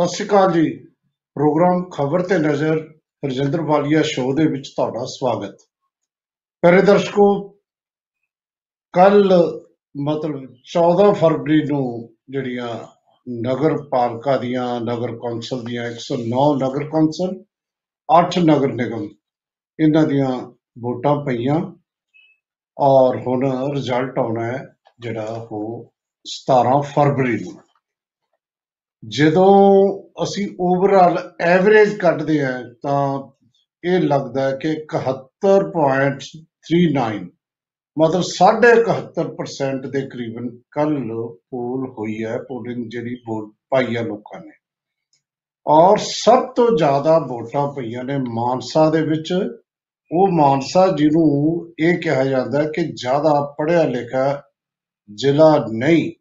ਸਤਿ ਸ਼੍ਰੀ ਅਕਾਲ ਜੀ। ਪ੍ਰੋਗਰਾਮ ਖਬਰ ਤੇ ਨਜ਼ਰ ਰਜਿੰਦਰ ਵਾਲੀਆ ਸ਼ੋਅ ਦੇ ਵਿੱਚ ਤੁਹਾਡਾ ਸਵਾਗਤ। ਪਿਆਰੇ ਦਰਸ਼ਕੋ, ਕੱਲ ਮਤਲਬ 14 ਫਰਵਰੀ ਨੂੰ ਜਿਹੜੀਆਂ ਨਗਰ ਪਾਲਿਕਾ ਦੀਆਂ, ਨਗਰ ਕੌਂਸਲ ਦੀਆਂ 109 ਨਗਰ ਕੌਂਸਲ 8 ਨਗਰ ਨਿਗਮ, ਇਹਨਾਂ ਦੀਆਂ ਵੋਟਾਂ ਪਈਆਂ ਔਰ ਹੁਣ ਰਿਜ਼ਲਟ ਆਉਣਾ ਹੈ ਜਿਹੜਾ ਉਹ 17 ਫਰਵਰੀ ਨੂੰ। ਜਦੋਂ ਅਸੀਂ ਓਵਰਆਲ ਐਵਰੇਜ ਕੱਢਦੇ ਹਾਂ, ਤਾਂ ਇਹ ਲੱਗਦਾ ਹੈ ਕਿ 71.39 ਮਤਲਬ 71% ਦੇ ਕਰੀਬਨ ਕੱਲ ਪੋਲ ਹੋਈ ਹੈ ਪੋਲਿੰਗ ਜਿਹੜੀ ਵੋਟ ਪਾਈ ਹੈ ਲੋਕਾਂ ਨੇ। ਔਰ ਸਭ ਤੋਂ ਜ਼ਿਆਦਾ ਵੋਟਾਂ ਪਈਆਂ ਨੇ ਮਾਨਸਾ ਦੇ ਵਿੱਚ। ਉਹ ਮਾਨਸਾ ਜਿਹਨੂੰ ਇਹ ਕਿਹਾ ਜਾਂਦਾ ਹੈ ਕਿ ਜ਼ਿਆਦਾ ਪੜ੍ਹਿਆ ਲਿਖਿਆ ਜ਼ਿਲ੍ਹਾ ਨਹੀਂ,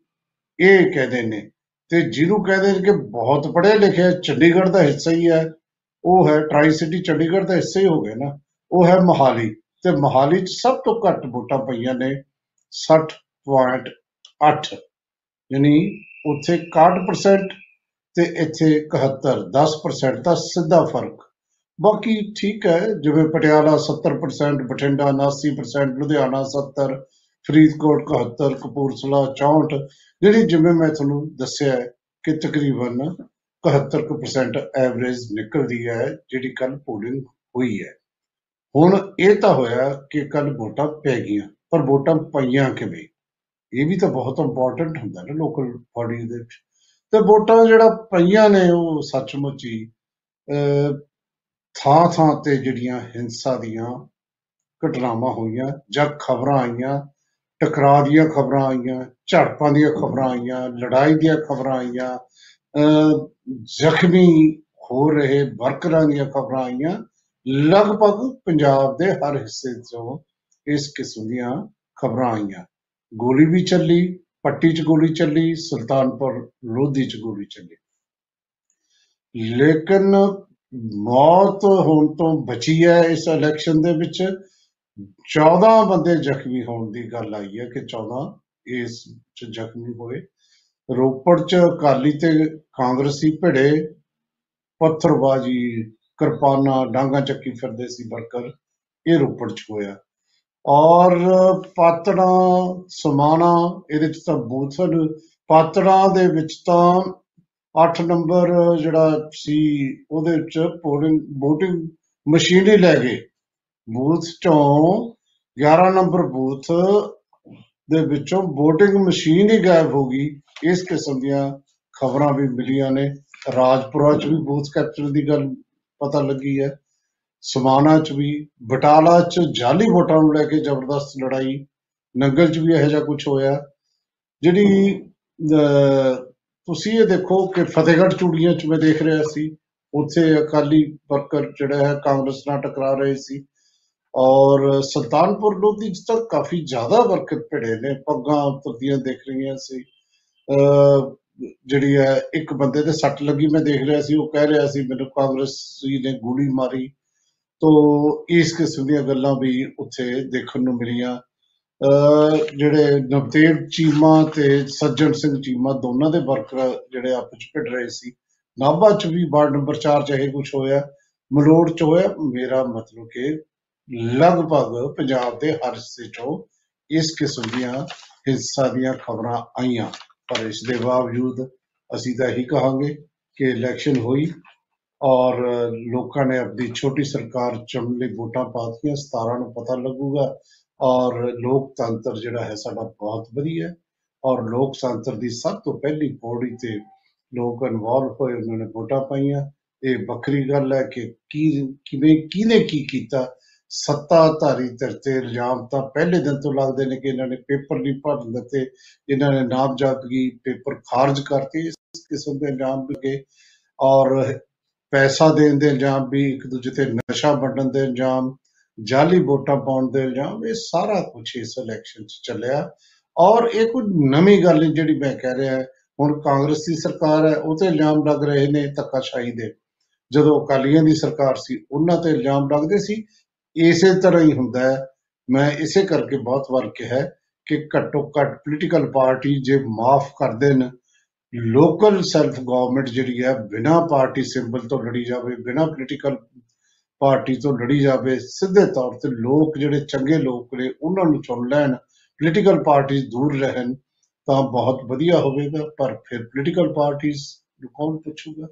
ਇਹ ਕਹਿੰਦੇ ਨੇ। ਤੇ ਜਿਹਨੂੰ ਕਹਿੰਦੇ ਨੇ ਕਿ ਬਹੁਤ ਪੜ੍ਹਿਆ ਲਿਖਿਆ ਚੰਡੀਗੜ੍ਹ ਦਾ ਹਿੱਸਾ ਹੀ ਹੈ। ਉਹ ਹੈ ਟਰਾਈ ਸਿਟੀ ਚੰਡੀਗੜ੍ਹ ਦਾ ਹਿੱਸਾ ਹੀ ਹੋ ਗਿਆ ਨਾ। ਉਹ ਹੈ ਮੋਹਾਲੀ। ਤੇ ਮੋਹਾਲੀ 'ਚ ਸਭ ਤੋਂ ਘੱਟ ਵੋਟਾਂ ਪਈਆਂ ਨੇ 60.8 ਯਾਨੀ ਉੱਥੇ 61% ਤੇ ਇੱਥੇ 71 10% ਦਾ ਸਿੱਧਾ ਫ਼ਰਕ। ਬਾਕੀ ਠੀਕ ਹੈ, ਜਿਵੇਂ ਪਟਿਆਲਾ 70% ਬਠਿੰਡਾ 79% ਲੁਧਿਆਣਾ 70 ਫਰੀਦਕੋਟ 71 ਕਪੂਰਥਲਾ 64 ਜਿਹੜੀ ਜਿਵੇਂ ਮੈਂ ਤੁਹਾਨੂੰ ਦੱਸਿਆ ਹੈ ਕਿ ਤਕਰੀਬਨ 71% ਐਵਰੇਜ ਨਿਕਲਦੀ ਹੈ, ਜਿਹੜੀ ਕੱਲ ਪੋਲਿੰਗ ਹੋਈ ਹੈ। ਹੁਣ ਇਹ ਤਾਂ ਹੋਇਆ ਕਿ ਕੱਲ ਵੋਟਾਂ ਪੈ ਗਈਆਂ, ਪਰ ਵੋਟਾਂ ਪਈਆਂ ਕਿਵੇਂ? ਇਹ ਵੀ ਤਾਂ ਬਹੁਤ ਇੰਪੋਰਟੈਂਟ ਹੁੰਦਾ ਨਾ ਲੋਕਲ ਬਾਡੀ ਦੇ ਵਿੱਚ। ਤੇ ਵੋਟਾਂ ਜਿਹੜਾ ਪਈਆਂ ਨੇ, ਉਹ ਸੱਚਮੁੱਚ ਹੀ ਥਾਂ ਥਾਂ ਤੇ ਜਿਹੜੀਆਂ ਹਿੰਸਾ ਦੀਆਂ ਘਟਨਾਵਾਂ ਹੋਈਆਂ ਜਾਂ ਖਬਰਾਂ ਆਈਆਂ ਟਕਰਾਅ ਦੀਆਂ ਖਬਰਾਂ ਆਈਆਂ, ਝੜਪਾਂ ਦੀਆਂ ਖਬਰਾਂ ਆਈਆਂ, ਲੜਾਈ ਦੀਆਂ ਖਬਰਾਂ ਆਈਆਂ ਜ਼ਖਮੀ ਹੋ ਰਹੇ ਵਰਕਰਾਂ ਦੀਆਂ ਖਬਰਾਂ ਆਈਆਂ, ਲਗਭਗ ਪੰਜਾਬ ਦੇ ਹਰ ਹਿੱਸੇ ਤੋਂ ਇਸ ਕਿਸਮ ਦੀਆਂ ਖਬਰਾਂ ਆਈਆਂ। ਗੋਲੀ ਵੀ ਚੱਲੀ, ਪੱਟੀ 'ਚ ਗੋਲੀ ਚੱਲੀ, ਸੁਲਤਾਨਪੁਰ ਲੋਧੀ 'ਚ ਗੋਲੀ ਚੱਲੀ। ਲੇਕਿਨ ਮੌਤ ਹੋਣ ਤੋਂ ਬਚੀ ਹੈ ਇਸ ਇਲੈਕਸ਼ਨ ਦੇ ਵਿੱਚ। 14 ਬੰਦੇ ਜ਼ਖਮੀ ਹੋਣ ਦੀ ਗੱਲ ਆਈ ਹੈ ਕਿ 14 ਇਸ ਚ ਜ਼ਖਮੀ ਹੋਏ। ਰੋਪੜ ਚ ਅਕਾਲੀ ਤੇ ਕਾਂਗਰਸੀ ਭਿੜੇ ਪੱਥਰਬਾਜੀ ਕਿਰਪਾਨਾਂ ਡਾਂਗਾ ਚੱਕੀ ਫਿਰਦੇ ਸੀ ਵਰਕਰ, ਇਹ ਰੋਪੜ ਚ ਹੋਇਆ। ਔਰ ਪਾਤੜਾ, ਸਮਾਣਾ, ਇਹਦੇ ਚ ਤਾਂ ਬੂਥ ਪਾਤੜਾ ਦੇ ਵਿੱਚ ਤਾਂ 8 ਨੰਬਰ ਜਿਹੜਾ ਸੀ, ਉਹਦੇ ਵਿੱਚ ਪੋਲਿੰਗ VOTING ਮਸ਼ੀਨ ਹੀ ਲੈ ਗਏ। ਬੂਥ ਚੋਂ 11 ਨੰਬਰ ਬੂਥ ਦੇ ਵਿੱਚੋਂ VOTING ਮਸ਼ੀਨ ਹੀ ਗਾਇਬ ਹੋ ਗਈ। ਇਸ ਕਿਸਮ ਦੀਆਂ ਖਬਰਾਂ ਵੀ ਮਿਲੀਆਂ ਨੇ। ਰਾਜਪੁਰਾ ਚ ਵੀ ਬੂਥ ਕੈਪਚਰ ਦੀ ਗੱਲ ਪਤਾ ਲੱਗੀ ਹੈ। ਸਮਾਣਾ ਚ ਵੀ, ਬਟਾਲਾ ਚ ਜਾਲੀ ਵੋਟਾਂ ਨੂੰ ਲੈ ਕੇ ਜ਼ਬਰਦਸਤ ਲੜਾਈ। ਨੰਗਲ ਚ ਵੀ ਇਹੋ ਜਿਹਾ ਕੁਝ ਹੋਇਆ। ਜਿਹੜੀ ਤੁਸੀਂ ਇਹ ਦੇਖੋ ਕਿ ਫਤਿਹਗੜ੍ਹ ਚੂੜੀਆਂ ਚ ਮੈਂ ਦੇਖ ਰਿਹਾ ਸੀ। ਉੱਥੇ ਅਕਾਲੀ ਵਰਕਰ ਜਿਹੜਾ ਹੈ ਕਾਂਗਰਸ ਨਾਲ ਟਕਰਾ ਰਹੇ ਸੀ। ਔਰ ਸੁਲਤਾਨਪੁਰ ਲੋਧੀ ਚ ਤਾਂ ਕਾਫੀ ਜ਼ਿਆਦਾ ਵਰਕਰ ਭਿੜੇ ਨੇ, ਪੱਗਾਂ ਉਤਰਦੀਆਂ ਦੇਖ ਰਹੀਆਂ ਸੀ। ਜਿਹੜੀ ਹੈ, ਇੱਕ ਬੰਦੇ ਤੇ ਸੱਟ ਲੱਗੀ, ਮੈਂ ਦੇਖ ਰਿਹਾ ਸੀ, ਉਹ ਕਹਿ ਰਿਹਾ ਸੀ, ਮੈਨੂੰ ਕਾਂਗਰਸੀ ਨੇ ਗੋਲੀ ਮਾਰੀ। ਤੋ ਇਸ ਕਿਸਮ ਦੀਆਂ ਗੱਲਾਂ ਵੀ ਉੱਥੇ ਦੇਖਣ ਨੂੰ ਮਿਲੀਆਂ। ਜਿਹੜੇ ਨਵਤੇਜ ਚੀਮਾ ਤੇ ਸੱਜਣ ਸਿੰਘ ਚੀਮਾ ਦੋਨਾਂ ਦੇ ਵਰਕਰ ਜਿਹੜੇ ਆਪਸ ਵਿੱਚ ਭਿੜ ਰਹੇ ਸੀ। ਨਾਭਾ ਚ ਵੀ ਵਾਰਡ ਨੰਬਰ 4 ਚ ਇਹ ਕੁਝ ਹੋਇਆ, ਮਲੋੜ ਚ ਹੋਇਆ। ਮੇਰਾ ਮਤਲਬ ਕਿ ਲਗਭਗ ਪੰਜਾਬ ਦੇ ਹਰ ਹਿੱਸੇ ਚੋਂ ਇਸ ਕਿਸਮ ਦੀਆਂ ਹਿੰਸਾ ਦੀਆਂ ਖਬਰਾਂ ਆਈਆਂ। ਪਰ ਇਸ ਦੇ ਬਾਵਜੂਦ ਅਸੀਂ ਤਾਂ ਇਹੀ ਕਹਾਂਗੇ ਕਿ ਇਲੈਕਸ਼ਨ ਹੋਈ ਔਰ ਲੋਕਾਂ ਨੇ ਆਪਣੀ ਛੋਟੀ ਸਰਕਾਰ ਚੁਣਨ ਲਈ ਵੋਟਾਂ ਪਾਤੀਆਂ 17 ਨੂੰ ਪਤਾ ਲੱਗੂਗਾ ਔਰ ਲੋਕਤੰਤਰ ਜਿਹੜਾ ਹੈ ਸਾਡਾ ਬਹੁਤ ਵਧੀਆ ਹੈ ਔਰ ਲੋਕਤੰਤਰ ਦੀ ਸਭ ਤੋਂ ਪਹਿਲੀ ਪੌੜੀ ਤੇ ਲੋਕ ਇਨਵੋਲਵ ਹੋਏ, ਉਹਨਾਂ ਨੇ ਵੋਟਾਂ ਪਾਈਆਂ। ਇਹ ਵੱਖਰੀ ਗੱਲ ਹੈ ਕਿ ਕੀ, ਕਿਵੇਂ, ਕਿਹਨੇ ਕੀ ਕੀਤਾ ਸੱਤਾਧਾਰੀ ਧਿਰ ਤੇ ਇਲਜ਼ਾਮ ਤਾਂ ਪਹਿਲੇ ਦਿਨ ਤੋਂ ਲੱਗਦੇ ਨੇ ਕਿ ਇਹਨਾਂ ਨੇ ਪੇਪਰ ਨਹੀਂ ਭਰਨ ਦਿੱਤੇ, ਇਹਨਾਂ ਨੇ ਨਾਮਜ਼ਦਗੀ ਪੇਪਰ ਖਾਰਜ ਕਰਤੀ ਇਸ ਕਿਸਮ ਦੇ ਇਲਜ਼ਾਮ ਲੱਗੇ ਔਰ ਪੈਸਾ ਦੇਣ ਦੇ ਇਲਜ਼ਾਮ ਵੀ ਇੱਕ ਦੂਜੇ ਤੇ ਨਸ਼ਾ ਵੰਡਣ ਦੇ ਇਲਜ਼ਾਮ, ਜਾਲੀ ਵੋਟਾਂ ਪਾਉਣ ਦੇ ਇਲਜ਼ਾਮ, ਇਹ ਸਾਰਾ ਕੁਝ ਇਸ ਇਲੈਕਸ਼ਨ 'ਚ ਚੱਲਿਆ। ਔਰ ਇਹ ਕੋਈ ਨਵੀਂ ਗੱਲ ਨਹੀਂ ਜਿਹੜੀ ਮੈਂ ਕਹਿ ਰਿਹਾ, ਹੁਣ ਕਾਂਗਰਸ ਦੀ ਸਰਕਾਰ ਹੈ, ਉਹ ਤੇ ਇਲਜ਼ਾਮ ਲੱਗ ਰਹੇ ਨੇ ਧੱਕਾਸ਼ਾਹੀ ਦੇ। ਜਦੋਂ ਅਕਾਲੀਆਂ ਦੀ ਸਰਕਾਰ ਸੀ, ਉਹਨਾਂ ਤੇ ਇਲਜ਼ਾਮ ਲੱਗਦੇ ਸੀ ਇਸੇ ਤਰ੍ਹਾਂ ਹੀ ਹੁੰਦਾ ਹੈ। ਮੈਂ ਇਸੇ ਕਰਕੇ ਬਹੁਤ ਵਾਰ ਕਿਹਾ ਕਿ ਘੱਟੋ ਘੱਟ ਪੋਲੀਟੀਕਲ ਪਾਰਟੀ ਜੇ ਮਾਫ ਕਰ ਦੇਣ ਲੋਕਲ ਸੈਲਫ ਗਵਰਨਮੈਂਟ ਜਿਹੜੀ ਹੈ, ਬਿਨਾਂ ਪਾਰਟੀ ਸਿੰਬਲ ਤੋਂ ਲੜੀ ਜਾਵੇ, ਬਿਨਾਂ ਪੋਲੀਟੀਕਲ ਪਾਰਟੀ ਤੋਂ ਲੜੀ ਜਾਵੇ, ਸਿੱਧੇ ਤੌਰ ਤੇ ਲੋਕ ਜਿਹੜੇ ਚੰਗੇ ਲੋਕ ਨੇ, ਉਹਨਾਂ ਨੂੰ ਚੁਣ ਲੈਣ ਪੋਲੀਟੀਕਲ ਪਾਰਟੀਆਂ ਦੂਰ ਰਹਿਣ ਤਾਂ ਬਹੁਤ ਵਧੀਆ ਹੋਵੇਗਾ, ਪਰ ਫਿਰ ਪੋਲੀਟੀਕਲ ਪਾਰਟੀਆਂ ਨੂੰ ਕੌਣ ਪੁੱਛੂਗਾ?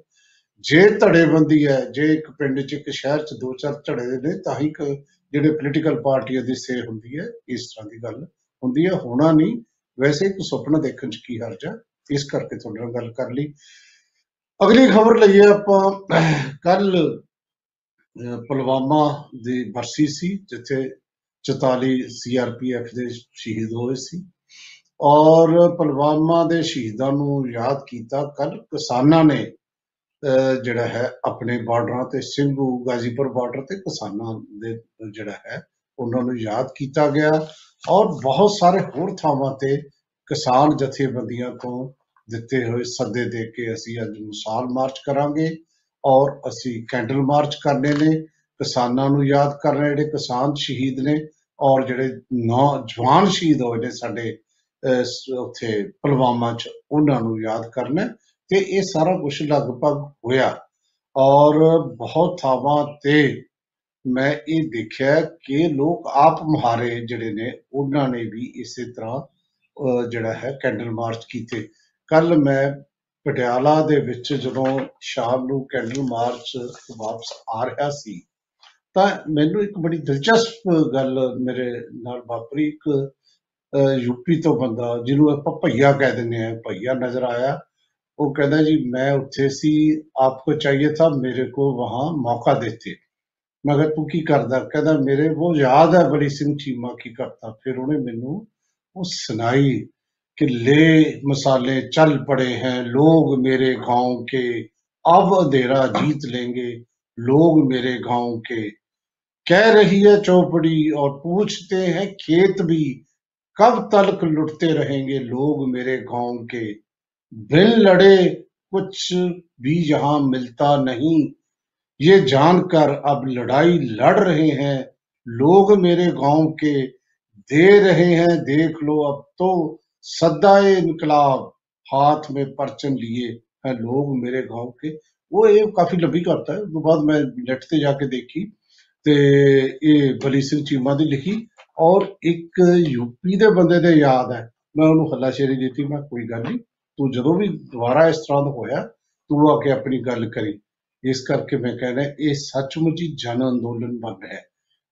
ਜੇ ਧੜੇਬੰਦੀ ਹੈ, ਜੇ ਇੱਕ ਪਿੰਡ 'ਚ, ਇੱਕ ਸ਼ਹਿਰ 'ਚ ਦੋ ਚਾਰ ਧੜੇ ਨੇ, ਤਾਂ ਹੀ ਕ- ਜਿਹੜੇ ਪੋਲੀਟੀਕਲ ਪਾਰਟੀਆਂ ਦੀ ਸੇ ਹੁੰਦੀ ਹੈ, ਇਸ ਤਰ੍ਹਾਂ ਦੀ ਗੱਲ ਹੁੰਦੀ ਹੈ। ਹੋਣਾ ਨਹੀਂ, ਵੈਸੇ ਇੱਕ ਸੁਪਨਾ ਦੇਖਣ 'ਚ ਕੀ ਹਰਜ ਹੈ ਇਸ ਕਰਕੇ ਤੁਹਾਡੇ ਨਾਲ ਗੱਲ ਕਰ ਲਈ। ਅਗਲੀ ਖਬਰ ਲਈਏ ਆਪਾਂ। ਕੱਲ ਪੁਲਵਾਮਾ ਦੀ ਬਰਸੀ ਸੀ, ਜਿੱਥੇ 44 ਸੀਆਰਪੀਐਫ ਦੇ ਸ਼ਹੀਦ ਹੋਏ ਸੀ। ਔਰ ਪੁਲਵਾਮਾ ਦੇ ਸ਼ਹੀਦਾਂ ਨੂੰ ਯਾਦ ਕੀਤਾ ਕੱਲ ਕਿਸਾਨਾਂ ਨੇ ਅਹ ਜਿਹੜਾ ਹੈ ਆਪਣੇ ਬਾਰਡਰਾਂ ਤੇ ਸਿੰਘੂ ਗਾਜ਼ੀਪੁਰ ਬਾਰਡਰ ਤੇ ਕਿਸਾਨਾਂ ਦੇ ਜਿਹੜਾ ਹੈ ਉਹਨਾਂ ਨੂੰ ਯਾਦ ਕੀਤਾ ਗਿਆ ਔਰ ਬਹੁਤ ਸਾਰੇ ਹੋਰ ਥਾਵਾਂ ਤੇ ਕਿਸਾਨ ਜਥੇਬੰਦੀਆਂ ਤੋਂ ਦਿੱਤੇ ਹੋਏ ਸੱਦੇ ਦੇ ਕੇ ਅਸੀਂ ਅੱਜ ਮਿਸਾਲ ਮਾਰਚ ਕਰਾਂਗੇ ਔਰ ਅਸੀਂ ਕੈਂਡਲ ਮਾਰਚ ਕਰਨੇ ਨੇ ਕਿਸਾਨਾਂ ਨੂੰ ਯਾਦ ਕਰਨਾ ਜਿਹੜੇ ਕਿਸਾਨ ਸ਼ਹੀਦ ਨੇ ਔਰ ਜਿਹੜੇ ਨੌਜਵਾਨ ਸ਼ਹੀਦ ਹੋਏ ਨੇ ਸਾਡੇ ਅਹ, ਸ- ਉੱਥੇ ਪੁਲਵਾਮਾ ਚ ਉਹਨਾਂ ਨੂੰ ਯਾਦ ਕਰਨਾ ਹੈ। ਤੇ ਇਹ ਸਾਰਾ ਕੁਝ ਲਗਭਗ ਹੋਇਆ ਔਰ ਬਹੁਤ ਥਾਵਾਂ ਤੇ ਮੈਂ ਇਹ ਦੇਖਿਆ ਕਿ ਲੋਕ ਆਪ ਮੁਹਾਰੇ ਜਿਹੜੇ ਨੇ ਉਹਨਾਂ ਨੇ ਵੀ ਇਸੇ ਤਰ੍ਹਾਂ ਅਹ, ਜਿਹੜਾ ਹੈ ਕੈਂਡਲ ਮਾਰਚ ਕੀਤੇ। ਕੱਲ ਮੈਂ ਪਟਿਆਲਾ ਦੇ ਵਿੱਚ ਜਦੋਂ ਸ਼ਾਮ ਨੂੰ ਕੈਂਡਲ ਮਾਰਚ ਤੋਂ ਵਾਪਸ ਆ ਰਿਹਾ ਸੀ ਤਾਂ ਮੈਨੂੰ ਇੱਕ ਬੜੀ ਦਿਲਚਸਪ ਗੱਲ ਮੇਰੇ ਨਾਲ ਵਾਪਰੀ। ਇੱਕ ਅਹ, ਯੂਪੀ ਤੋਂ ਬੰਦਾ ਜਿਹਨੂੰ ਆਪਾਂ ਭਈਆ ਕਹਿ ਦਿੰਦੇ ਆ ਭਈਆ ਨਜ਼ਰ ਆਇਆ। वो कहता जी, मैं उत्थे सी आपको चाहिए था, मेरे को वहाँ मौका देते। मैं कहा तू की करदा कहता, मेरे वो याद है बड़ी सिंह चीमा की करता, फिर उन्हें मैनू वो सुनाई कि ले मसाले, चल पड़े हैं, लोग मेरे गाँव के, अब अंधेरा जीत लेंगे, लोग मेरे गाँव के। कह रही है चौपड़ी और पूछते हैं, खेत भी कब तलक लुटते रहेंगे, लोग मेरे गाँव के? बिन लड़े कुछ भी यहाँ मिलता नहीं ये जानकर अब लड़ाई लड़ रहे हैं लोग मेरे गांव के दे रहे हैं देख लो अब तो सद्दाए इनकलाब हाथ में परचम लिए हैं लोग मेरे गांव के वो ये काफी लंबी करता है उसके बाद मैं नेट ਤੇ ਜਾ ਕੇ ਦੇਖੀ ਤੇ ਇਹ ਬਲੀ ਸਿੰਘ ਚੀਮਾ ਦੀ ਲਿਖੀ ਔਰ ਇੱਕ ਯੂਪੀ ਦੇ ਬੰਦੇ ਦੇ ਯਾਦ ਹੈ ਮੈਂ ਉਹਨੂੰ ਹੱਲਾਸ਼ੇਰੀ ਦਿੱਤੀ ਮੈਂ ਕੋਈ ਗੱਲ ਨਹੀਂ ਤੂੰ ਜਦੋਂ ਵੀ ਦੁਬਾਰਾ ਇਸ ਤਰ੍ਹਾਂ ਦਾ ਹੋਇਆ, ਤੂੰ ਆ ਕੇ ਆਪਣੀ ਗੱਲ ਕਰੀ। ਇਸ ਕਰਕੇ ਮੈਂ ਕਹਿੰਦਾ, ਇਹ ਸੱਚਮੁੱਚ ਹੀ ਜਨ ਅੰਦੋਲਨ ਬਣ ਰਿਹਾ ਹੈ।